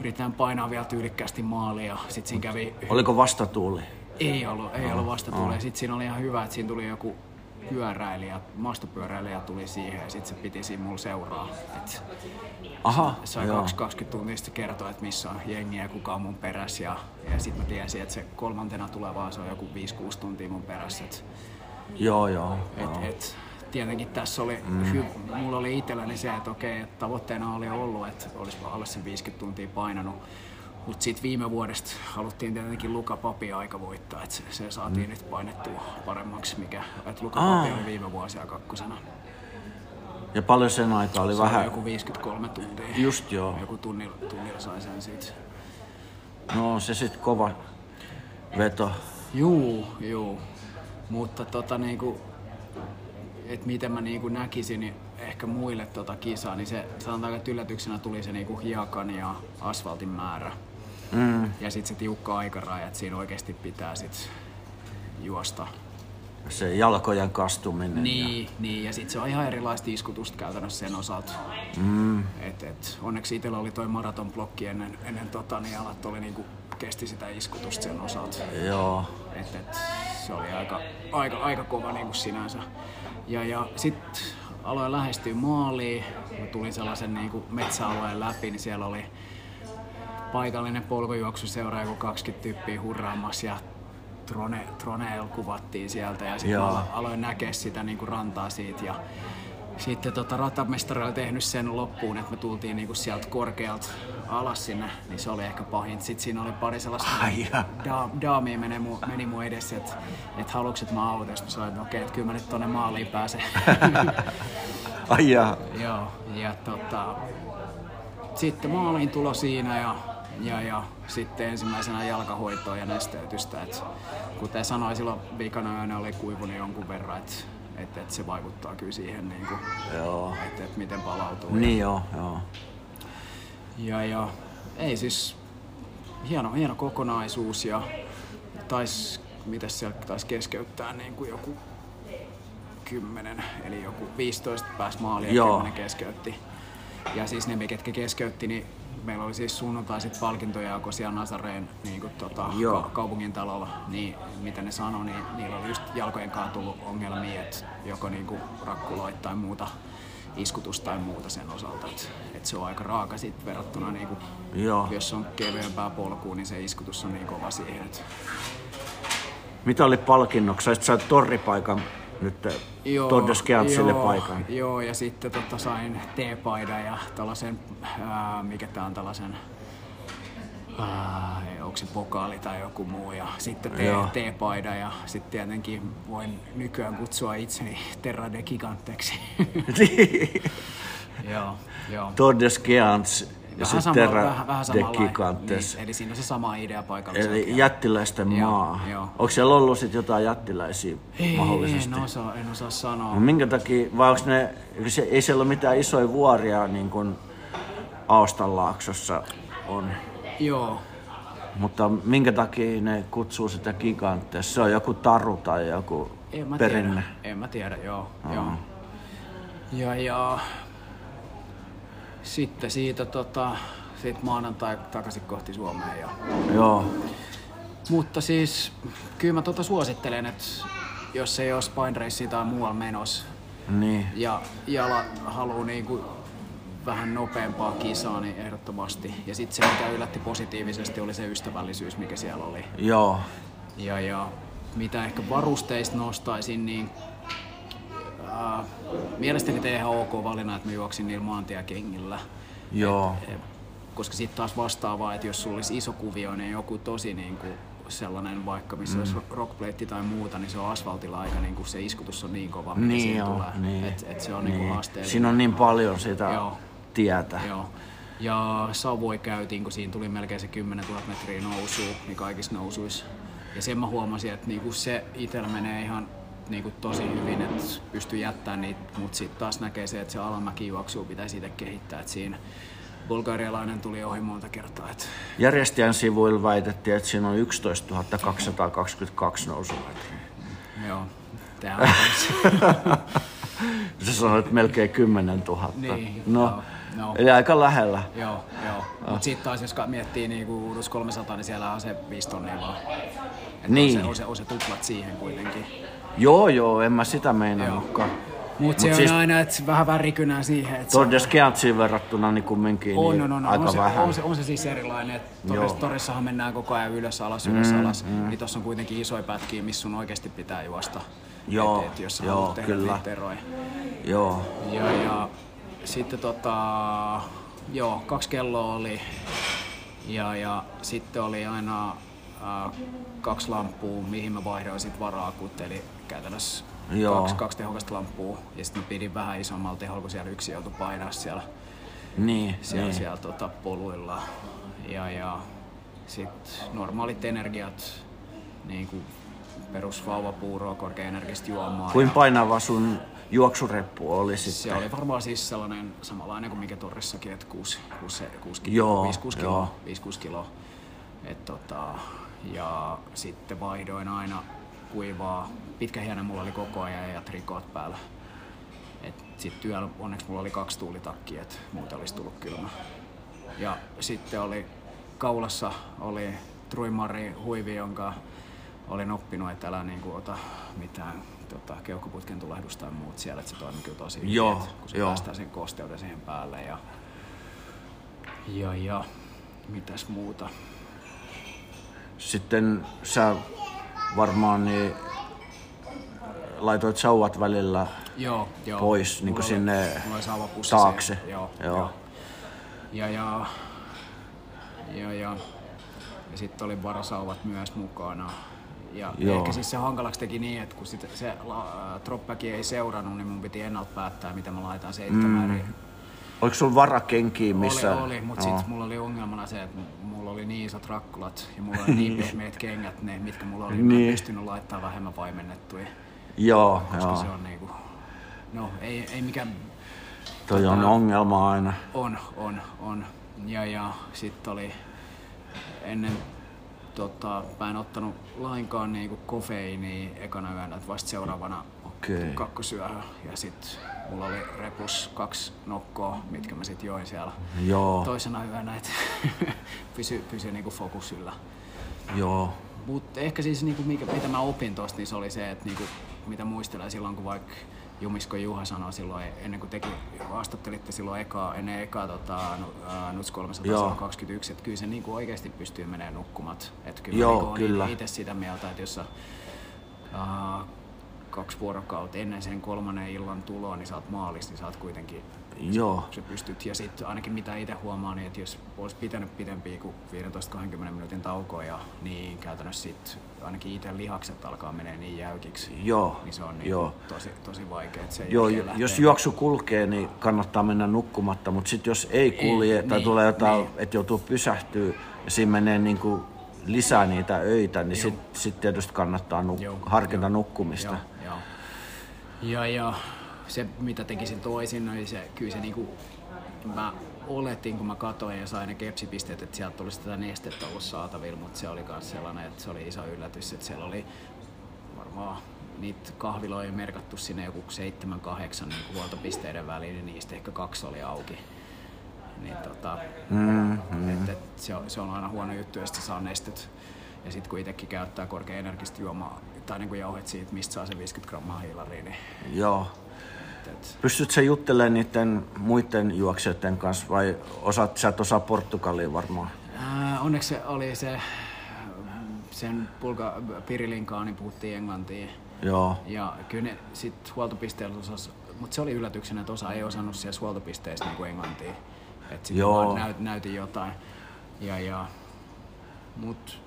yritetään painaa vielä tyylikkäästi maaliin ja sit siinä kävi Oliko vastatuuli? ei ollut, ei ollut vastatuulia. Sitten siinä oli ihan hyvä, että siinä tuli joku pyöräilijä, maastopyöräilijä tuli siihen ja sitten se piti siinä mulla seuraa. Et Aha, sai joo. 2 20 tuntia sitten kertoa, että missä on jengiä ja kuka on mun perässä. Ja, ja sitten mä tiesin, että se kolmantena tulevaa se on joku 5-6 tuntia mun perässä. Et, Joo, joo. et, et, tietenkin tässä oli, mm. hy, mulla oli itselläni se, että okei, että tavoitteena oli ollut, että olisi alle sen 50 tuntia painanut. Mutta sitten viime vuodesta haluttiin tietenkin Luka Papi aika voittaa, että se, se saatiin mm. nyt painettua paremmaksi, mikä, että Luka Aa. Papi oli viime vuosia kakkosena. Ja paljon sen aikaa oli Se oli vähän... joku 53 tuntia. Just joo. Joku tunnilla, tunnilla sai sen siitä. No se sitten kova veto. Juu, juu. Mutta tota niinku, että miten mä niinku näkisin niin ehkä muille tota kisaa, niin se sanotaan, että yllätyksenä tuli se niinku hiekan ja asfaltin määrä. Mm. Ja sitten se tiukka aikaraja, että siinä oikeasti pitää sit juosta. Se jalkojen kastuminen. Ja... Niin, niin, ja sitten se on ihan erilaista iskutusta käytännössä sen osalta. Mm. Et, et, onneksi itsellä oli toi maratonblokki ennen, ennen tota, niin alat oli niinku, kesti sitä iskutusta sen osalta. Joo. Et, et, se oli aika, aika, aika kova niinku sinänsä. Ja, ja sitten aloin lähestyä maaliin. Mä tulin sellaisen niinku metsäalueen läpi, niin siellä oli paikallinen polkujuoksuseura, joku 20 tyyppiä hurraamassa ja Trone, Troneel kuvattiin sieltä ja sitten aloin näkeä sitä niinku rantaa siitä ja sitten tota, ratamestari oli tehnyt sen loppuun, että me tultiin niinku sieltä korkealta alas sinne, niin se oli ehkä pahin. Sitten siinä oli pari sellaista Ai da, daamia meni mun, meni mun edessä, että et haluatko, että mä autan. Sitten mä sanoin, että okei, että kyllä mä nyt tonne maaliin pääsen. [laughs] Ai jaa. Joo, ja tota, sitten maaliin tulo siinä ja, ja, ja sitten ensimmäisenä jalkahoitoa ja nesteytystä. Et, kuten sanoin, silloin viikana yönä oli kuivunut jonkun verran, että et, et se vaikuttaa kyllä siihen, niin kuin, Joo. että et miten palautuu. Niin joo, joo. Ja, ja ei siis hieno, hieno kokonaisuus ja tais, mitäs siellä taisi keskeyttää niin kuin joku 10, eli joku 15 pääsi maaliin ja Joo. 10 keskeytti. Ja siis ne, ketkä keskeytti, niin meillä oli siis sunnuntai sit palkintoja siellä Nazareen niin kuin tota, Joo. ka- kaupungin talolla, niin mitä ne sanoi, niin niillä oli just jalkojen kanssa tullut ongelmia, että joko niin kuin rakkuloit tai muuta iskutus tai muuta sen osalta. Että et se on aika raaka sit verrattuna, niin kuin, Joo. jos on kevyempää polkua, niin se iskutus on niin kova siihen. Että Mitä oli palkinnoksi? Sä torripaikan nyt joo, paikan. Joo, ja sitten tota sain T-paidan ja tällaisen, ää, mikä tää on tällaisen, ää, onko se pokaali tai joku muu, ja sitten Joo. T- T-paidan, ja sitten tietenkin voin nykyään kutsua itseni Terra de Giganteksi. [laughs] joo, joo. Toddes Keants ja Vähän, sitten Terra vähän, vähän de. Gigantes. Niin, eli siinä on se sama idea paikalliselta. Eli jättiläisten Joo, maa. joo. Onko siellä ollut sit jotain jättiläisiä Ei, mahdollisesti? En osaa, en osaa sanoa. No minkä takia, vai onko ne, se, ei siellä ole mitään isoja vuoria niin kuin Austanlaaksossa on. Joo, Mutta minkä takia ne kutsuu sitä gigantes? Se on joku taru tai joku En mä perinne. tiedä. En mä tiedä, joo. joo. Ja, ja sitten siitä tota, sit maanantai takaisin kohti Suomeen. Ja... Joo, Mutta siis kyllä mä tota suosittelen, että jos ei ole spine tai muualla menossa niin. ja jala haluaa niinku vähän nopeampaa kisaa, niin ehdottomasti. Ja sitten se, mikä yllätti positiivisesti, oli se ystävällisyys, mikä siellä oli. Joo, Ja, ja mitä ehkä varusteista nostaisin, niin ää, mielestäni tein ihan ok valinnan, että mä juoksin niillä maantiekengillä. joo, E, Koska sitten taas vastaavaa, että jos sulla olisi iso kuvio, niin joku tosi niin kuin sellainen vaikka, missä mm. olisi rockplate tai muuta, niin se on asfaltilla aika niin kuin se iskutus on niin kova, mikä niin joo, tulee. niin. Et, et se on niin. niin haasteellinen. Siinä on niin paljon sitä Joo. tietä. Joo. Ja Savoi käytiin, kun siinä tuli melkein se 10 000 metriä nousua, niin kaikissa nousuissa. Ja sen mä huomasin, että niinku se itsellä menee ihan niinku tosi hyvin, että pystyy jättämään niitä, mutta sitten taas näkee se, että se alamäkijuoksua pitäisi itse kehittää. Et siinä bulgarialainen tuli ohi monta kertaa. Et Järjestäjän sivuilla väitettiin, että siinä on 11 222 nousumetriä. joo, tää on Sä sanoit melkein 10 000. Niin, no, joo, no. eli aika lähellä. Joo, joo. Mutta sitten taas jos miettii niinku Udus 300, niin siellä on se 5 tonnia vaan. Et Niin. On se, on, se, on se tuplat siihen kuitenkin. Joo, joo, en mä sitä meinannutkaan. Mutta se Mut on siis- aina et vähän värikynää siihen, Toddes Keantsiin verrattuna niin kumminkin on, niin on, on, aika on, se, vähän. on, se, on se siis erilainen. Toris, torissahan mennään koko ajan ylös alas, ylös alas. Niin tossa on kuitenkin isoja pätkiä, missä sun oikeasti pitää juosta. Joo, et, et, jos joo, tehdä kyllä. Joo, Ja, ja sitten tota, joo, kaksi kelloa oli. Ja, ja sitten oli aina äh, kaksi lamppua, mihin mä vaihdoin sit varaakut, eli käytännössä Joo. kaksi, kaksi tehokasta lamppua. Ja sitten mä pidin vähän isommalla teholla, kun siellä yksi joutui painaa siellä, niin, siellä, niin. siellä tota, poluilla. Ja, ja sitten normaalit energiat, niin kuin perus vauvapuuroa, korkeaenergistä juomaa. Kuin painava sun juoksureppu oli se sitten? oli varmaan siis sellainen samanlainen kuin mikä torrissakin, että 6, 6, 6 Joo, kiloa, 5-6 joo. kiloa, 5-6 kiloa. Et tota, ja sitten vaihdoin aina kuivaa. Pitkä hieno mulla oli koko ajan ja trikoot päällä. Et sit työllä onneksi mulla oli kaksi tuulitakkia, että muuten olisi tullut kylmä. Ja sitten oli kaulassa oli Truimari huivi, jonka olin oppinut, että älä niinku ota mitään tota, keuhkoputken tulehdusta tai muut siellä, että se toimii kyllä tosi hyvin, Joo, että kun se joo. päästään sen kosteuden siihen päälle ja, ja, ja mitäs muuta. Sitten sä varmaan niin laitoit sauvat välillä Joo, joo. pois niin oli- sinne oli taakse. siellä. Joo, Joo. joo. Ja, ja, ja, ja, ja sitten oli varasauvat myös mukana. Ja Joo. ehkä siis se hankalaksi teki niin, että kun sit se la- dropbacki ei seurannut, niin mun piti ennalta päättää, mitä mä laitan seitsemään eri Oliko sulla varakenkiä missä? Oli, oli mutta Joo. sitten mulla oli ongelmana se, että mulla oli niin isot rakkulat ja mulla oli [laughs] niin pehmeät kengät, ne, mitkä mulla oli, niin. mä pystynyt laittamaan vähemmän vaimennettuja, Joo, koska joo. se on niinku, no ei, ei mikään, Toi on tota- ongelma aina. on, on, on. Ja, ja sitten oli ennen, tota, mä en ottanut lainkaan niinku kofeiiniä ekana yönä, että vasta seuraavana Okei. kakkosyöhön. Ja sitten mulla oli repus kaksi nokkoa, mitkä mä sitten join siellä Joo, toisena yönä, että [laughs] pysy, pysy niinku fokusilla. joo. Mutta ehkä siis niinku, mikä, mitä mä opin tosta, niin se oli se, että niinku, mitä muistelen silloin, kun vaikka Jumisko Juha sanoi silloin, ennen kuin teki, haastattelitte silloin ekaa, ennen ekaa tota, ää, Nuts 321, että kyllä se niinku oikeasti pystyy menemään nukkumat. Että kyllä Joo, niinku kyllä. itse sitä mieltä, että jos sä, ää, kaksi vuorokautta ennen sen kolmannen illan tuloa, niin sä oot maalissa, niin sä oot kuitenkin Joo, sä pystyt. Ja sitten ainakin mitä itse huomaan, niin että jos olisi pitänyt pidempiä kuin 15-20 minuutin taukoa, ja, niin käytännössä sit ainakin itse lihakset alkaa menee niin jäykiksi. joo, Niin se on niin joo. tosi, tosi vaikea. Että se Joo, lähtee- jos juoksu kulkee, niin kannattaa mennä nukkumatta, mutta sitten jos ei kulje Ei, tai niin, tulee jotain, niin. että joutuu pysähtyä ja siinä menee niin kuin lisää niitä öitä, niin sitten sit tietysti kannattaa nuk- Joo, harkita nukkumista. Joo. Ja, ja se, mitä tekisin toisin, niin se, kyllä se niinku, mä oletin, kun mä katsoin ja sain ne kepsipisteet, että sieltä olisi tätä nestettä ollut saatavilla, mutta se oli myös sellainen, että se oli iso yllätys, että siellä oli varmaan niitä kahviloja merkattu sinne joku 7-8 niin huoltopisteiden väliin, niin niistä ehkä kaksi oli auki. Niin tota, mm, et, et se, on, se on aina huono juttu, jos saa nestet. Ja sitten kun itsekin käyttää korkean energistä juomaa, tai niin kuin jauhet siitä, mistä saa se 50 grammaa hiilariin, niin Joo. et, Pystytkö sä juttelemaan niiden muiden juoksijoiden kanssa vai osaat, sä et osaa Portugalia varmaan? ää, onneksi se oli se, sen pulka Pirilinkaan, niin puhuttiin englantia. Joo, Ja kyllä ne sit huoltopisteellä osas, mutta se oli yllätyksenä, että osa ei osannut siellä huoltopisteessä niinku englantia. Et sit Joo. vaan näyt, näytin jotain. Ja, ja, mut,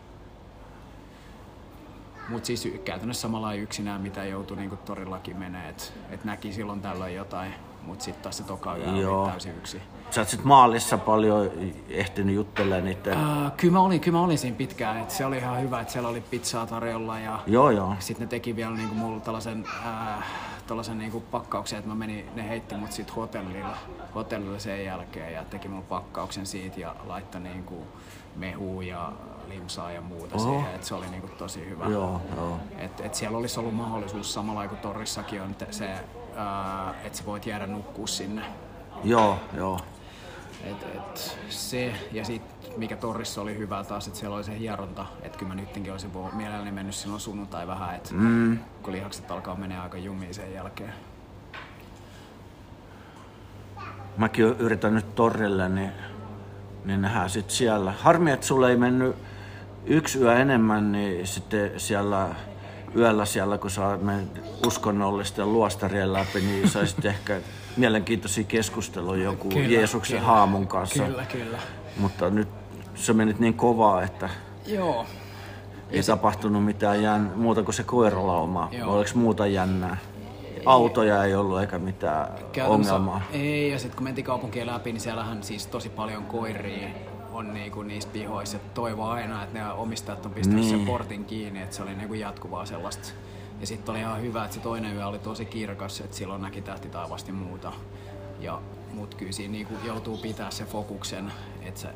mut siis käytännössä samalla yksinään, mitä joutui niinku torillakin menee, että et näki silloin tällöin jotain, mut sitten taas se toka yö Joo. oli täysin yksi. sä oot sit maalissa paljon ehtinyt juttelemaan niiden... Uh, kyllä, mä olin, kyllä mä olin siinä pitkään, että se oli ihan hyvä, että siellä oli pizzaa tarjolla ja Joo, joo. Sitten ne teki vielä niinku mulle tällaisen, ää, tällaisen niinku pakkauksen, että mä menin, ne heitti mut sit hotellilla, hotellilla sen jälkeen ja teki mulle pakkauksen siitä ja laittoi niinku mehua ja limsaa ja muuta Oho. siihen, että se oli niinku tosi hyvä. Joo, joo. Et, et siellä olisi ollut mahdollisuus samalla kuin Torrissakin on te- se, ää, että sä voit jäädä nukkuu sinne. Joo, joo. Et, et se, ja sitten mikä Torrissa oli hyvä taas, että siellä oli se hieronta, että kyllä mä nyttenkin olisin mielelläni mennyt silloin sunnuntai vähän, että mm. kun lihakset alkaa menee aika jumiin sen jälkeen. Mäkin yritän nyt torrille, niin, niin nähdään sit siellä. Harmi, että sulle ei mennyt yksi yö enemmän, niin sitten siellä yöllä siellä, kun menet uskonnollisten luostarien läpi, niin saisit [laughs] ehkä mielenkiintoisia keskusteluja joku Kyllä, Jeesuksen kyllä. haamun kanssa. Kyllä, kyllä. Mutta nyt se menit niin kovaa, että Joo. ei tapahtunut mitään jän... muuta kuin se koiralauma. Joo. Oliko muuta jännää? Autoja ei ollut eikä mitään Käytännössä ongelmaa. Ei, ja sitten kun mentiin kaupunkien läpi, niin siellähän siis tosi paljon koiria on niinku niissä pihoissa. Et toivoo aina, että ne omistajat on pistänyt Niin. sen portin kiinni, että se oli niinku jatkuvaa sellaista. Ja sitten oli ihan hyvä, että se toinen yö oli tosi kirkas, että silloin näki tähtitaivasti muuta. Ja, mut kyllä siinä niinku joutuu pitää se fokuksen, että sä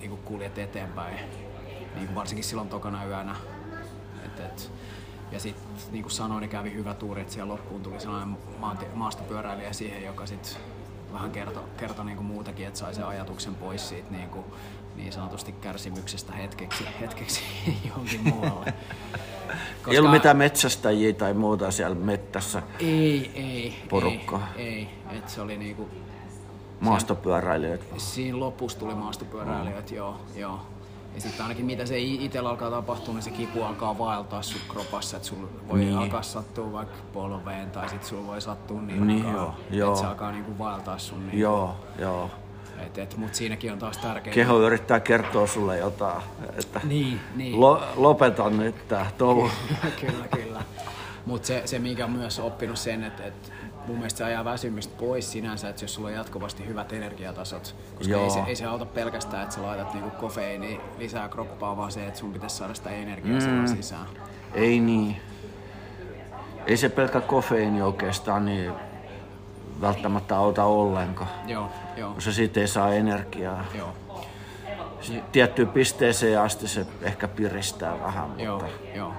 niinku kuljet eteenpäin. Niinku varsinkin silloin tokana yönä. Et, et, ja sitten niin kuin sanoin, niin kävi hyvä tuuri, että siellä loppuun tuli sellainen maanti- maastopyöräilijä siihen, joka sitten vähän kertoi kerto niin kuin muutakin, että sai sen ajatuksen pois siitä niin, kuin, niin sanotusti kärsimyksestä hetkeksi, hetkeksi [laughs] johonkin muualle. Ei ollut mitään metsästäjiä tai muuta siellä mettässä, Ei, ei, porukkaa. ei, ei. Et se oli niinku, maastopyöräilijöitä. siinä lopussa tuli maastopyöräilijät, joo, joo. Ja sitten ainakin mitä se itsellä alkaa tapahtua, niin se kipu alkaa vaeltaa sun kropassa, että sulla voi Niin. alkaa sattua vaikka polveen tai sitten sulla voi sattua niin, Niin, alkaa, joo, joo. että se alkaa niinku vaeltaa sun. Niin, Joo, joo. Et, et, mut siinäkin on taas tärkeää. Keho yrittää kertoa sulle jotain, että Niin, niin. lo, lopeta nyt tää touhu. [laughs] kyllä, kyllä. Mutta se, se, mikä on myös oppinut sen, että, että mun mielestä se ajaa väsymystä pois sinänsä, että jos sulla on jatkuvasti hyvät energiatasot, koska Joo. ei se, ei se auta pelkästään, että sä laitat niinku kofeiini lisää kroppaa, vaan se, että sun pitäisi saada sitä energiaa mm. sisään. Ei niin. Ei se pelkkä kofeiini oikeastaan niin välttämättä auta ollenkaan. Joo, joo, Koska siitä ei saa energiaa. joo, Tiettyyn pisteeseen asti se ehkä piristää vähän, mutta joo, joo.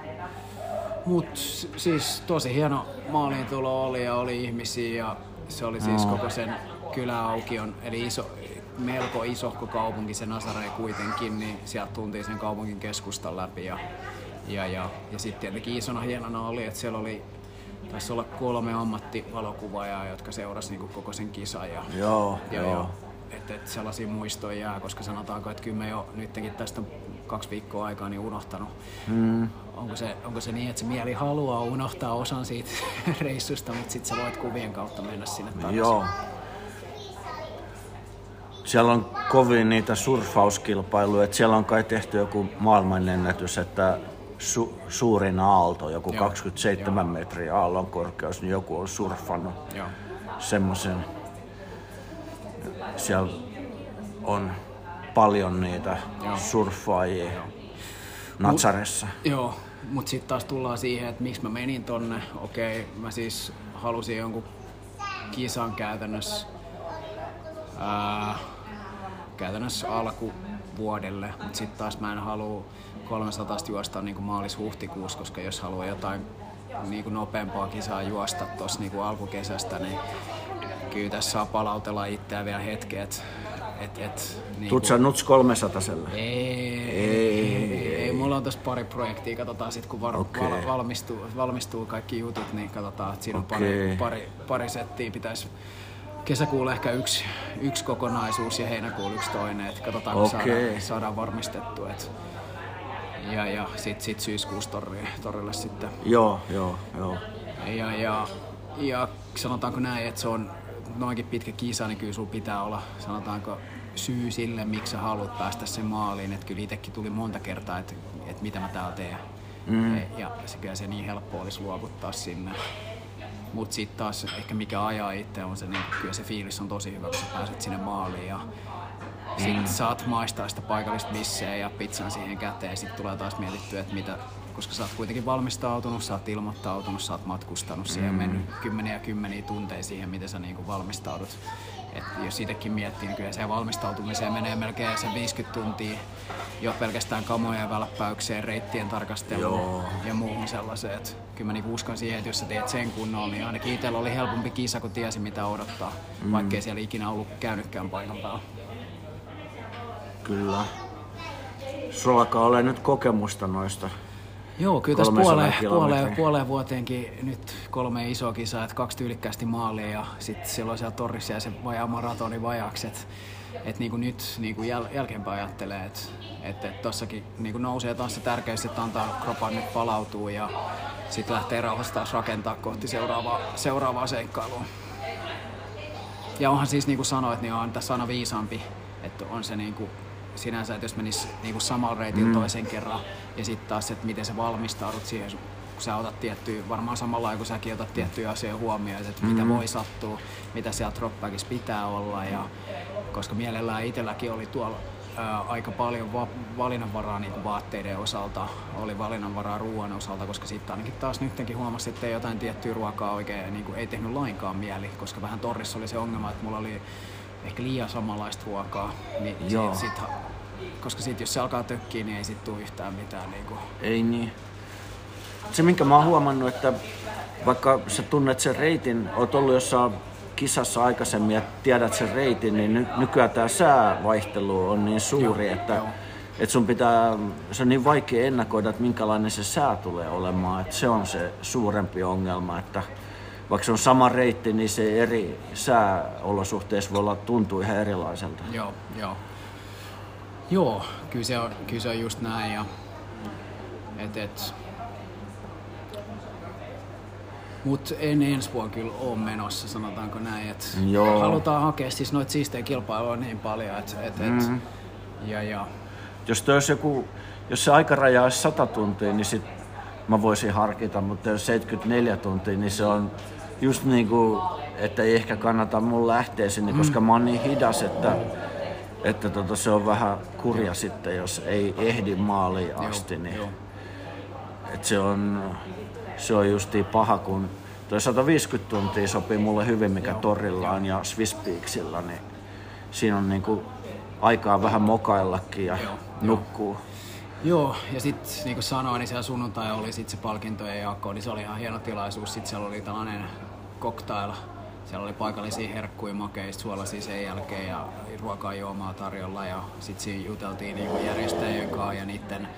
Mut siis tosi hieno maaliintulo oli ja oli ihmisiä ja se oli siis koko sen kyläaukion, eli iso, melko isohko kaupunki, se Nasare kuitenkin, niin sieltä tuntiin sen kaupungin keskustan läpi ja, ja, ja, ja sitten tietenkin isona hienona oli, että siellä oli taisi olla kolme ammattivalokuvaajaa, jotka seurasi niinku koko sen kisan ja, joo, ja, joo. ja että et sellaisia muistoja jää, koska sanotaanko, että kyllä me jo nytkin tästä kaksi viikkoa aikaa niin unohtanut. Mm. Onko, se, onko se niin, että se mieli haluaa unohtaa osan siitä [laughs] reissusta, mutta sitten sä voit kuvien kautta mennä sinne takaisin. Joo. Siellä on kovin niitä surfauskilpailuja, että siellä on kai tehty joku maailmanennätys, että su- suurin aalto, joku Joo. 27 metriä aallon korkeus, niin joku on surfannut Joo. semmoisen. Siellä on paljon niitä Joo. surffaajia Natsaressa. Joo, mutta sitten taas tullaan siihen, että miksi mä menin tonne. Okei, mä siis halusin jonkun kisan käytännössä, ää, käytännössä alkuvuodelle, mutta sitten taas mä en halua 300 juosta niin maalis-huhtikuussa, koska jos haluaa jotain niin kuin nopeampaa kisaa juosta tuossa niin alkukesästä, niin kyllä tässä saa palautella itseä vielä hetken, että et, et, niin Tuut sä Nuts 300 ei, ei, ei, ei, mulla on tossa pari projektia, katsotaan sit kun var, Okei. val, valmistuu, valmistuu kaikki jutut, niin katsotaan, että siinä on Okei. pari, pari, pari settiä, pitäisi kesäkuulla ehkä yksi, yksi kokonaisuus ja heinäkuulla yksi toinen, että katsotaan kun Okei. saadaan, saadaan varmistettua. Et, ja, ja sit, sit syyskuussa torille, torille sitten. Joo, joo, joo. Ja, ja, ja sanotaanko näin, että se on noinkin pitkä kisa, niin kyllä sulla pitää olla, sanotaanko, syy sille, miksi sä haluat päästä sen maaliin. Että kyllä itsekin tuli monta kertaa, että, että mitä mä täällä teen. Mm. Ja se, kyllä se niin helppo olisi luovuttaa sinne. Mutta sitten taas ehkä mikä ajaa itse on se, niin kyllä se fiilis on tosi hyvä, kun sä pääset sinne maaliin. Ja sitten saat maistaa sitä paikallista misseä ja pizzan siihen käteen. Sitten tulee taas mietittyä, että mitä, koska sä oot kuitenkin valmistautunut, sä oot ilmoittautunut, sä oot matkustanut siihen, mennyt kymmeniä ja kymmeniä tunteja siihen, miten sä niinku valmistaudut. Et jos itsekin miettii, niin kyllä se valmistautumiseen menee melkein se 50 tuntia jo pelkästään kamojen välppäykseen, reittien tarkasteluun Joo. ja muuhun sellaiseen. Et kyllä mä niinku uskon siihen, että jos sä teet sen kunnolla, niin ainakin itsellä oli helpompi kisa, kun tiesi mitä odottaa, mm. vaikkei siellä ikinä ollut käynytkään paikan päällä. Kyllä. Sulla alkaa olla nyt kokemusta noista. Joo, kyllä tässä 300 puoleen, puoleen, puoleen vuoteenkin nyt kolme isoa kisaa, että kaksi tyylikkäästi maalia ja sitten silloin siellä torrissa ja se vajaa maratoni vajaaksi. Että et niinku nyt niinku jäl, jälkeenpäin ajattelee, että et, et tossakin niinku nousee taas se tärkeys, että antaa kropan nyt palautua ja sitten lähtee rauhassa taas rakentaa kohti seuraavaa, seuraavaa seikkailua. Ja onhan siis niin kuin sanoit, niin on tässä aina viisaampi, että on se niin kuin sinänsä, että jos menisi niin kuin samalla reitillä mm. toisen kerran ja sitten taas, että miten sä valmistaudut siihen, kun sä otat tiettyjä, varmaan samalla kun säkin otat tiettyjä asioita huomioon, että mitä voi sattua, mitä siellä dropbackissa pitää olla ja koska mielellään itselläkin oli tuolla ää, aika paljon va- valinnanvaraa niin kuin vaatteiden osalta, oli valinnanvaraa ruoan osalta, koska sitten ainakin taas nytkin huomasin, että ei jotain tiettyä ruokaa oikein niin kuin ei tehnyt lainkaan mieli, koska vähän torrissa oli se ongelma, että mulla oli ehkä liian samanlaista ruokaa, niin Joo. sit, sit, koska sit, jos se alkaa tökkiä, niin ei sit tule yhtään mitään. Niin kuin, Ei niin. Se minkä mä oon huomannut, että vaikka sä tunnet sen reitin, oot ollut jossain kisassa aikaisemmin ja tiedät sen reitin, niin ny- nykyään tämä säävaihtelu on niin suuri, Joo, että, joo. että sun pitää, se on niin vaikea ennakoida, että minkälainen se sää tulee olemaan, että se on se suurempi ongelma, että vaikka se on sama reitti, niin se eri sääolosuhteissa voi olla tuntuu ihan erilaiselta. joo, joo. Joo, kyllä se on, kyllä se on just näin. Ja, et, et, Mut en ensi vuonna kyllä ole menossa, sanotaanko näin. Et Joo. Halutaan hakea siis noita siistejä kilpailuja niin paljon. Et, et, et, Mhm. ja, ja, Jos, olisi joku, jos se aikaraja olisi 100 tuntia, niin sit mä voisin harkita, mutta jos 74 tuntia, niin se on just niin kuin, että ei ehkä kannata mun lähteä sinne, koska mä oon niin hidas, että, että tota, se on vähän kurja sitten, jos ei ehdi maaliin asti. Niin, joo. Et se on, se on justiin paha, kun toi 150 tuntia sopii mulle hyvin, mikä torilla on ja Swiss Peaksilla, niin siinä on niinku aikaa vähän mokaillakin ja Joo, nukkuu. Joo, ja sitten niin kuin sanoin, niin siellä sunnuntai oli sit se palkintojen jako, niin se oli ihan hieno tilaisuus. Sitten siellä oli tällainen cocktail. Siellä oli paikallisia herkkuja, makeista, suolaisia sen jälkeen ja ruokaa juomaa tarjolla. Ja sitten siinä juteltiin niin järjestäjien kanssa ja niiden,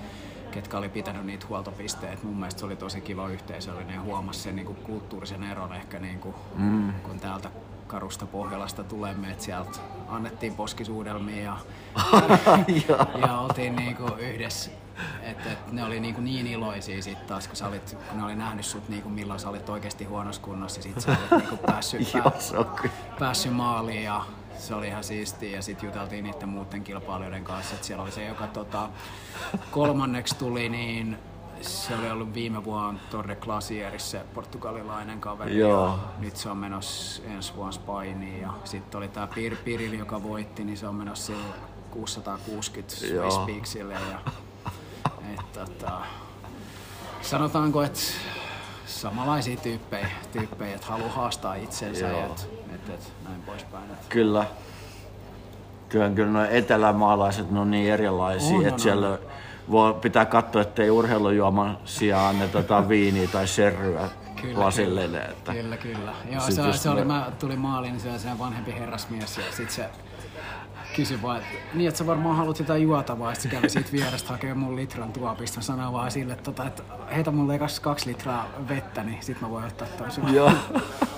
ketkä oli pitänyt niitä huoltopisteet. Mun mielestä se oli tosi kiva yhteisöllinen ja huomasi sen niin kuin kulttuurisen eron ehkä, niin kuin, mm. kun täältä karusta Pohjolasta tulemme, että sieltä annettiin poskisuudelmia ja ja oltiin niinku yhdessä. Että et ne oli niinku niin iloisia sit taas, kun, sä olit, kun ne oli nähnyt sut niinku milloin sä olit oikeasti huonossa kunnossa ja sit sä olit niinku päässyt, [laughs] kyllä. päässyt maaliin ja se oli ihan siistiä ja sitten juteltiin niiden muiden kilpailijoiden kanssa, että siellä oli se, joka tota, kolmanneksi tuli, niin se oli ollut viime vuonna Torre Glacierissä se portugalilainen kaveri. Joo. Ja nyt se on menossa ensi vuonna Spainiin ja sitten oli tää Pir Piril, joka voitti, niin se on menossa sillä 660 Joo. Swiss Peaksille ja et, tota, sanotaanko, että samanlaisia tyyppejä, tyyppejä että haluaa haastaa itsensä Joo. ja et, et, et, näin poispäin. Et. Kyllä. Kyllähän kyllä nuo etelämaalaiset ne on niin erilaisia, On, että on. siellä voi, pitää katsoa, ettei urheilujuoman sijaan anneta tota [laughs] viiniä tai serryä lasillinen. Että. Kyllä, kyllä. Joo, Sit se, just se oli, mä tulin maaliin, niin se se vanhempi herrasmies ja sit se kysyi vaan, että niin, että sä varmaan haluat jotain juotavaa, ja sit se kävi siitä vierestä hakemaan mun litran tuopista. Mä sanoin vaan sille, että, tota, että heitä mulle kaksi litraa vettä, niin sit mä voin ottaa ton sun. Joo. [laughs]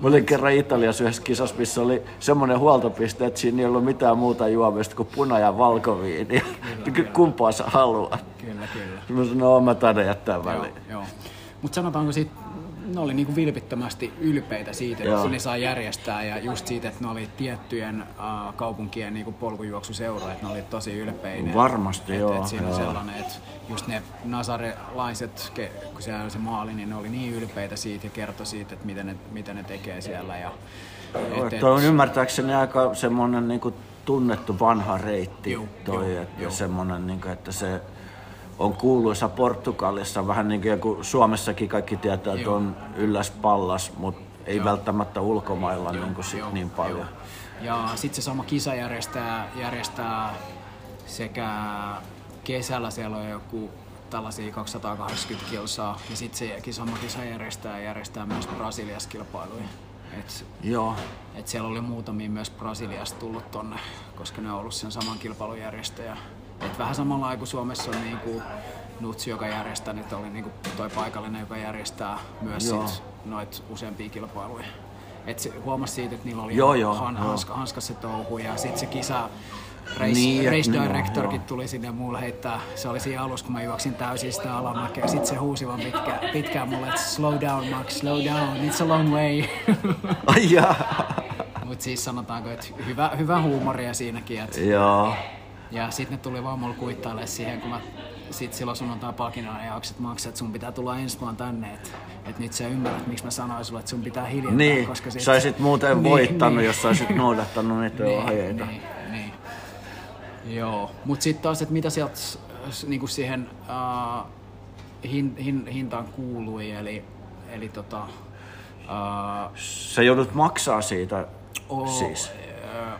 Mä olin kerran Italiassa yhdessä kisassa, missä oli semmoinen huoltopiste, että siinä ei ollut mitään muuta juomista kuin puna- ja valkoviini. [laughs] Kumpaa sä haluat? Kyllä, kyllä. Mä sanoin, no mä taidan jättää väliin. Mutta sanotaanko sit, ne oli niinku vilpittömästi ylpeitä siitä, Joo. että ne saa järjestää ja just siitä, että ne oli tiettyjen uh, kaupunkien niinku polkujuoksuseuroja, että ne oli tosi ylpeitä. Varmasti, et, joo, Et siinä on joo. sellainen, että just ne nasarelaiset, kun siellä oli se maali, niin ne oli niin ylpeitä siitä ja kertoi siitä, että miten ne, mitä ne tekee siellä. Ja, et, et, Toi on ymmärtääkseni aika semmonen niinku tunnettu vanha reitti Juu, toi, juu, että juu. semmonen niinku, että se on kuuluisa Portugalissa, vähän niin kuin joku Suomessakin kaikki tietää, että on ylläs pallas, mutta ei Joo. välttämättä ulkomailla niin kuin sit Joo, niin paljon. joo. Ja sitten se sama kisa järjestää, järjestää sekä kesällä siellä on joku tällaisia 280 kilsaa ja sitten se sama kisa järjestää järjestää myös Brasiliassa kilpailuja. Et, Joo, et siellä oli muutamia myös Brasiliasta tullut tonne, koska ne on ollut sen saman kilpailun järjestäjä. Et vähän samalla kuin Suomessa on niinku Nutsi, joka järjestää, nyt oli niinku toi paikallinen, joka järjestää myös Joo. sit noit useampia kilpailuja. Et se huomasi siitä, että niillä oli Joo, joo, han, joo. hanska, hanskas se touhu ja sitten se kisa Race, Niin, race directorkin tuli sinne mulle heittää. Se oli siinä alussa, kun mä juoksin täysin sitä alamäkeä. Sitten se huusi vaan pitkä, pitkään mulle, että slow down Max, slow down, it's a long way. ai. Mutta siis sanotaanko, että hyvä, hyvä huumoria siinäkin. Et, Joo, ja sitten ne tuli vaan mulle kuittaille siihen, kun mä sit silloin sunnuntai palkinnon ajaukset maksat, että sun pitää tulla ensi vuonna tänne. Että et nyt sä ymmärrät, miksi mä sanoin sulle, että sun pitää hiljentää. niin, koska sit... sä olisit muuten Niin, voittanut, niin. jos sä olisit noudattanut niitä ohjeita. Niin, niin. Joo, mutta sitten taas, että mitä sieltä niinku siihen uh, hin, hin, hintaan kuului, eli, eli tota, uh, Sä joudut maksaa siitä o, siis.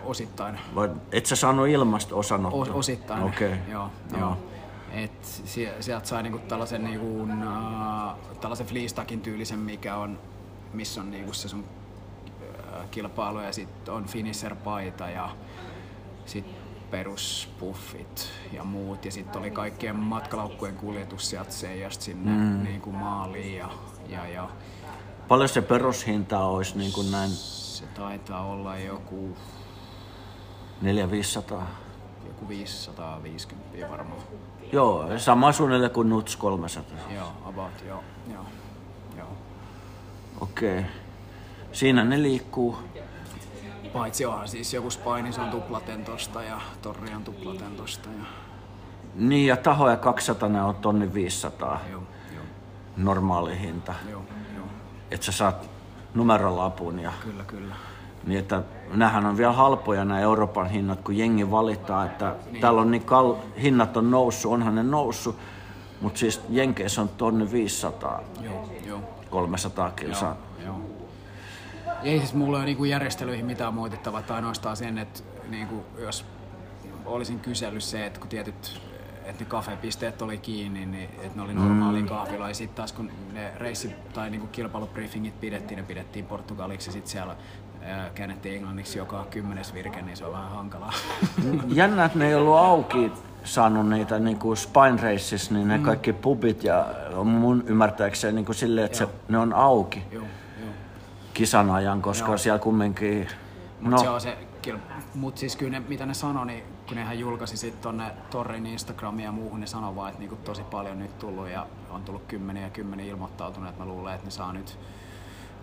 Osittain. Vai et sä saanut ilmasta osanottoa? O, osittain. Okei. Joo, Joo. joo. Et sie- sieltä sai niinku tällaisen, niinku, uh, tällaisen fleestakin tyylisen, mikä on, missä on niinku se sun kilpailu ja sitten on finisher-paita ja sitten peruspuffit ja muut. Ja sitten oli kaikkien matkalaukkujen kuljetus sieltä Seijasta sinne mm. niinku maaliin ja, ja, ja Paljon se perushinta olisi niin kuin näin se taitaa olla joku 400-500? joku 550 varmaan. Joo, sama suunnilleen kuin Nuts 300. Joo, about, joo. joo. joo. Okei. Siinä ne liikkuu. Paitsi onhan siis joku Spainis on tuplaten tosta ja Torri on tuplaten tosta. Ja... Niin, ja tahoja 200 ne on tonni 500. Joo, joo, Normaali hinta. joo, joo. Että sä saat numerolapun ja Kyllä, kyllä. Niin että nämähän on vielä halpoja nämä Euroopan hinnat, kun jengi valittaa, että niin. täällä on niin kal- hinnat on noussut, onhan ne noussut, mutta siis Jenkeissä on tonni 500, Joo, joo. 300 kilsaa. Joo. Ei siis mulla ole niinku järjestelyihin mitään moitittavaa, tai ainoastaan sen, että niinku, jos olisin kysellyt se, että kun tietyt että ne kafepisteet oli kiinni, niin että ne oli normaali mm. kahvila. Ja sitten taas kun ne reissi- tai niinku kilpailubriefingit pidettiin, ne pidettiin portugaliksi ja sitten siellä käännettiin englanniksi joka kymmenes virke, niin se on vähän hankalaa. [laughs] Jännä, että ne ei ollut auki saanut niitä niin kuin Spine Races, niin ne mm. kaikki pubit ja on mun ymmärtääkseni niin kuin silleen, että se, ne on auki joo, joo. kisan ajan, koska Joo. siellä kumminkin... Mut No, se on se, mut siis kyllä ne, mitä ne sanoi, niin kun nehän julkaisi sit tonne Torrin Instagramiin ja muuhun, ne sanoi vaan, että niinku tosi paljon nyt tullut ja on tullut kymmeniä ja kymmeniä ilmoittautuneet, että mä luulen, että ne saa nyt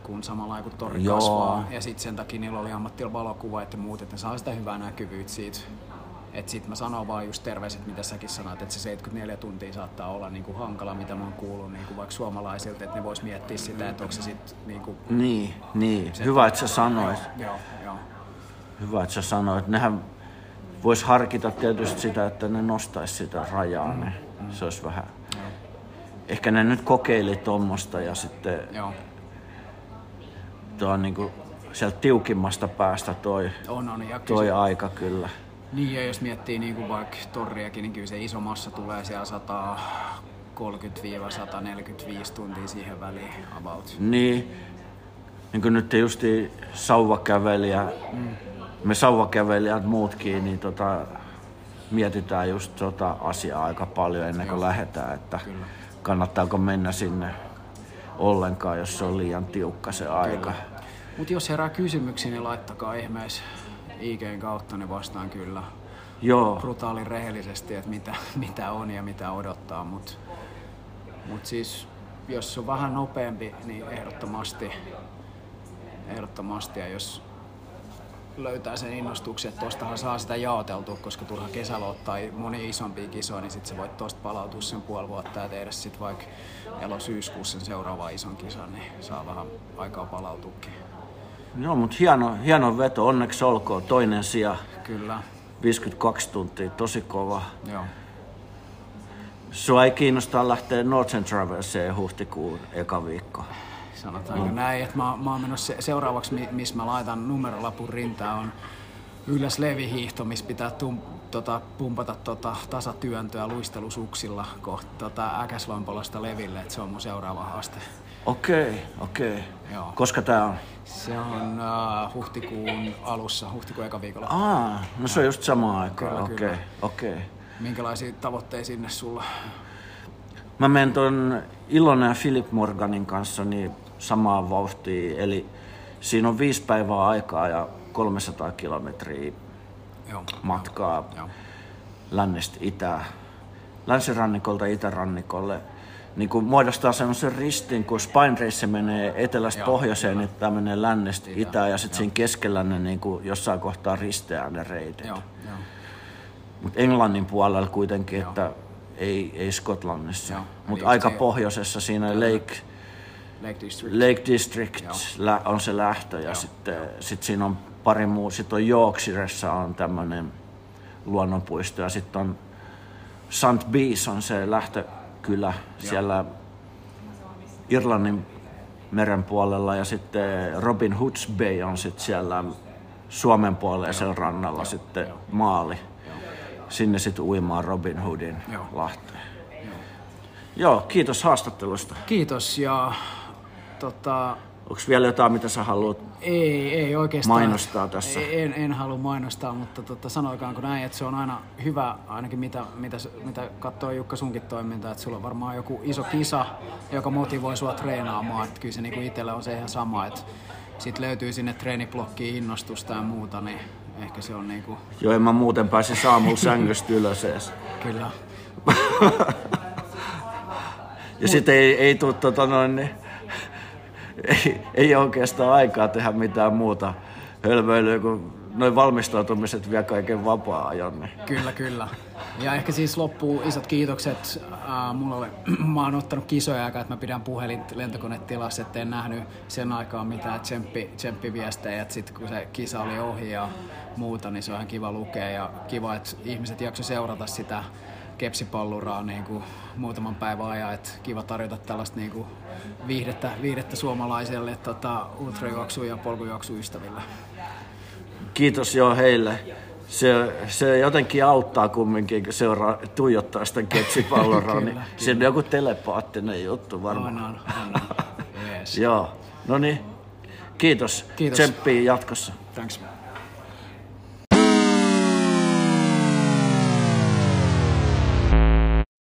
kun samalla kun torri Joo. kasvaa. Ja sitten sen takia niillä oli ammattilla valokuva että muut, että ne saa sitä hyvää näkyvyyttä siitä. Et sit mä sanon vaan just terveiset, mitä säkin sanoit, että se 74 tuntia saattaa olla niinku hankala, mitä mä oon kuullut niinku vaikka suomalaisilta, että ne vois miettiä sitä, että onko se sit niinku... niin, niin. Hyvä, että sä sanoit. Joo, joo. Hyvä, että sä sanoit. Nehän vois harkita tietysti sitä, että ne nostais sitä rajaa. Ne. Se olisi vähän... Ehkä ne nyt kokeili tuommoista ja sitten Joo. Tuo on niinku sieltä tiukimmasta päästä toi, On, on. Ja toi kyllä, aika kyllä. niin, ja jos miettii niin kuin vaikka torriakin, niin kyllä se iso massa tulee siellä 130-145 tuntia siihen väliin about. Niin, niin kuin nyt justi sauvakävelijä, mm. me sauvakävelijät muutkin, niin tota, mietitään just tota asiaa aika paljon ennen kuin Joo. lähdetään, että Kyllä. kannattaako mennä sinne ollenkaan, jos se on liian tiukka se aika. Mutta jos herää kysymyksiä, niin laittakaa ihmeessä IGn kautta, niin vastaan kyllä Joo, brutaalin rehellisesti, että mitä, mitä on ja mitä odottaa. Mutta mut siis, jos on vähän nopeampi, niin ehdottomasti, ehdottomasti. Ja jos löytää sen innostuksen, että tostahan saa sitä jaoteltua, koska turha kesällä ottaa moni isompia kisoja, niin sit sä voit tosta palautua sen puoli vuotta ja tehdä sit vaikka elo-syyskuussa sen seuraava ison kisan, niin saa vähän aikaa palautuakin. Joo mutta hieno, hieno veto, onneksi olkoon. Toinen sija, Kyllä, 52 tuntia, tosi kova. joo. Sua ei kiinnostaa lähteä Northern Traverseen huhtikuun eka viikko. Sanotaanko mm. näin, että mä, mä oon menossa se, seuraavaksi, mi- missä mä laitan numerolapun rintaan, on ylläs levihiihto, missä pitää tum, tota, pumpata tota, tasatyöntöä luistelusuksilla kohti tota, Äkäslompolosta leville, että se on mun seuraava haaste. Okei, okei. Joo. Koska tää on? Se on uh, huhtikuun alussa, huhtikuun eka viikolla. Aa, no se on just sama aikaa. Kyllä, Okei, kyllä. okei. Minkälaisia tavoitteita sinne sulla? Mä menen ton Ilona ja Philip Morganin kanssa niin samaan vauhtiin. Eli siinä on viisi päivää aikaa ja 300 kilometriä Joo. matkaa Joo. lännestä itään. Länsirannikolta itärannikolle. Niin kun muodostaa semmoisen ristin, kun Spine Race menee etelästä Joo, pohjoiseen, niin tämä menee lännestä Itään, itään ja sitten siinä keskellä ne niin kuin jossain kohtaa risteää ne reitit. Joo. Mutta Englannin puolella kuitenkin, Joo. että ei, ei Skotlannissa. Mutta aika se- pohjoisessa siinä Lake, Lake District. Lake District Joo. lä- on se lähtö ja sitten sit siinä on pari muu. Sitten on Yorkshiressa on tämmöinen luonnonpuisto ja sitten on St. Bees on se lähtökylä siellä Irlannin meren puolella ja sitten Robin Hoods Bay on sitten siellä Suomen puoleisella rannalla sitten maali. Sinne sitten uimaan Robin Hoodin Joo. lahteen. Joo, kiitos haastattelusta. Kiitos ja tota, Onko vielä jotain, mitä sä haluat? Ei, ei oikeastaan. Mainostaa tässä. Ei, en, en halua mainostaa, mutta tota, sanoikaanko näin, että se on aina hyvä, ainakin mitä, mitä, mitä katsoo Jukka sunkin toimintaa, että sulla on varmaan joku iso kisa, joka motivoi sua treenaamaan. Että kyllä se niinku itselle on se ihan sama, että sitten löytyy sinne treeniblokkiin innostusta ja muuta, niin ehkä se on niinku, Joo, en mä muuten pääsi saamulla sängystä ylös edes. kyllä. [laughs] Ja sitten ei, ei tuu tota noin, niin, ei, ei oikeastaan aikaa tehdä mitään muuta hölmöilyä, kun noin valmistautumiset vie kaiken vapaa-ajan. Niin. Kyllä, kyllä. Ja ehkä siis loppuu isot kiitokset. Ää, mulla oli, [clears throat] mä oon ottanut kisoja aikaa, että mä pidän puhelin lentokonetilassa, en nähnyt sen aikaa mitään tsemppi, tsemppiviestejä. Et sit kun se kisa oli ohi ja muuta, niin se on ihan kiva lukea ja kiva, että ihmiset jakso seurata sitä kepsipalluraa niin kuin muutaman päivän ajan. Et kiva tarjota tällaista niin kuin viihdettä, viihdettä suomalaiselle tota, ultrajuoksu- ja polkujuoksuystäville. Kiitos joo heille. Se, se jotenkin auttaa kumminkin, kun seuraa, tuijottaa sitä kepsipalloraa, [laughs] niin se on joku telepaattinen juttu varmaan. On, on, on. [laughs] Yes. Joo, no niin. Kiitos. Kiitos. Tsemppiä jatkossa. Thanks.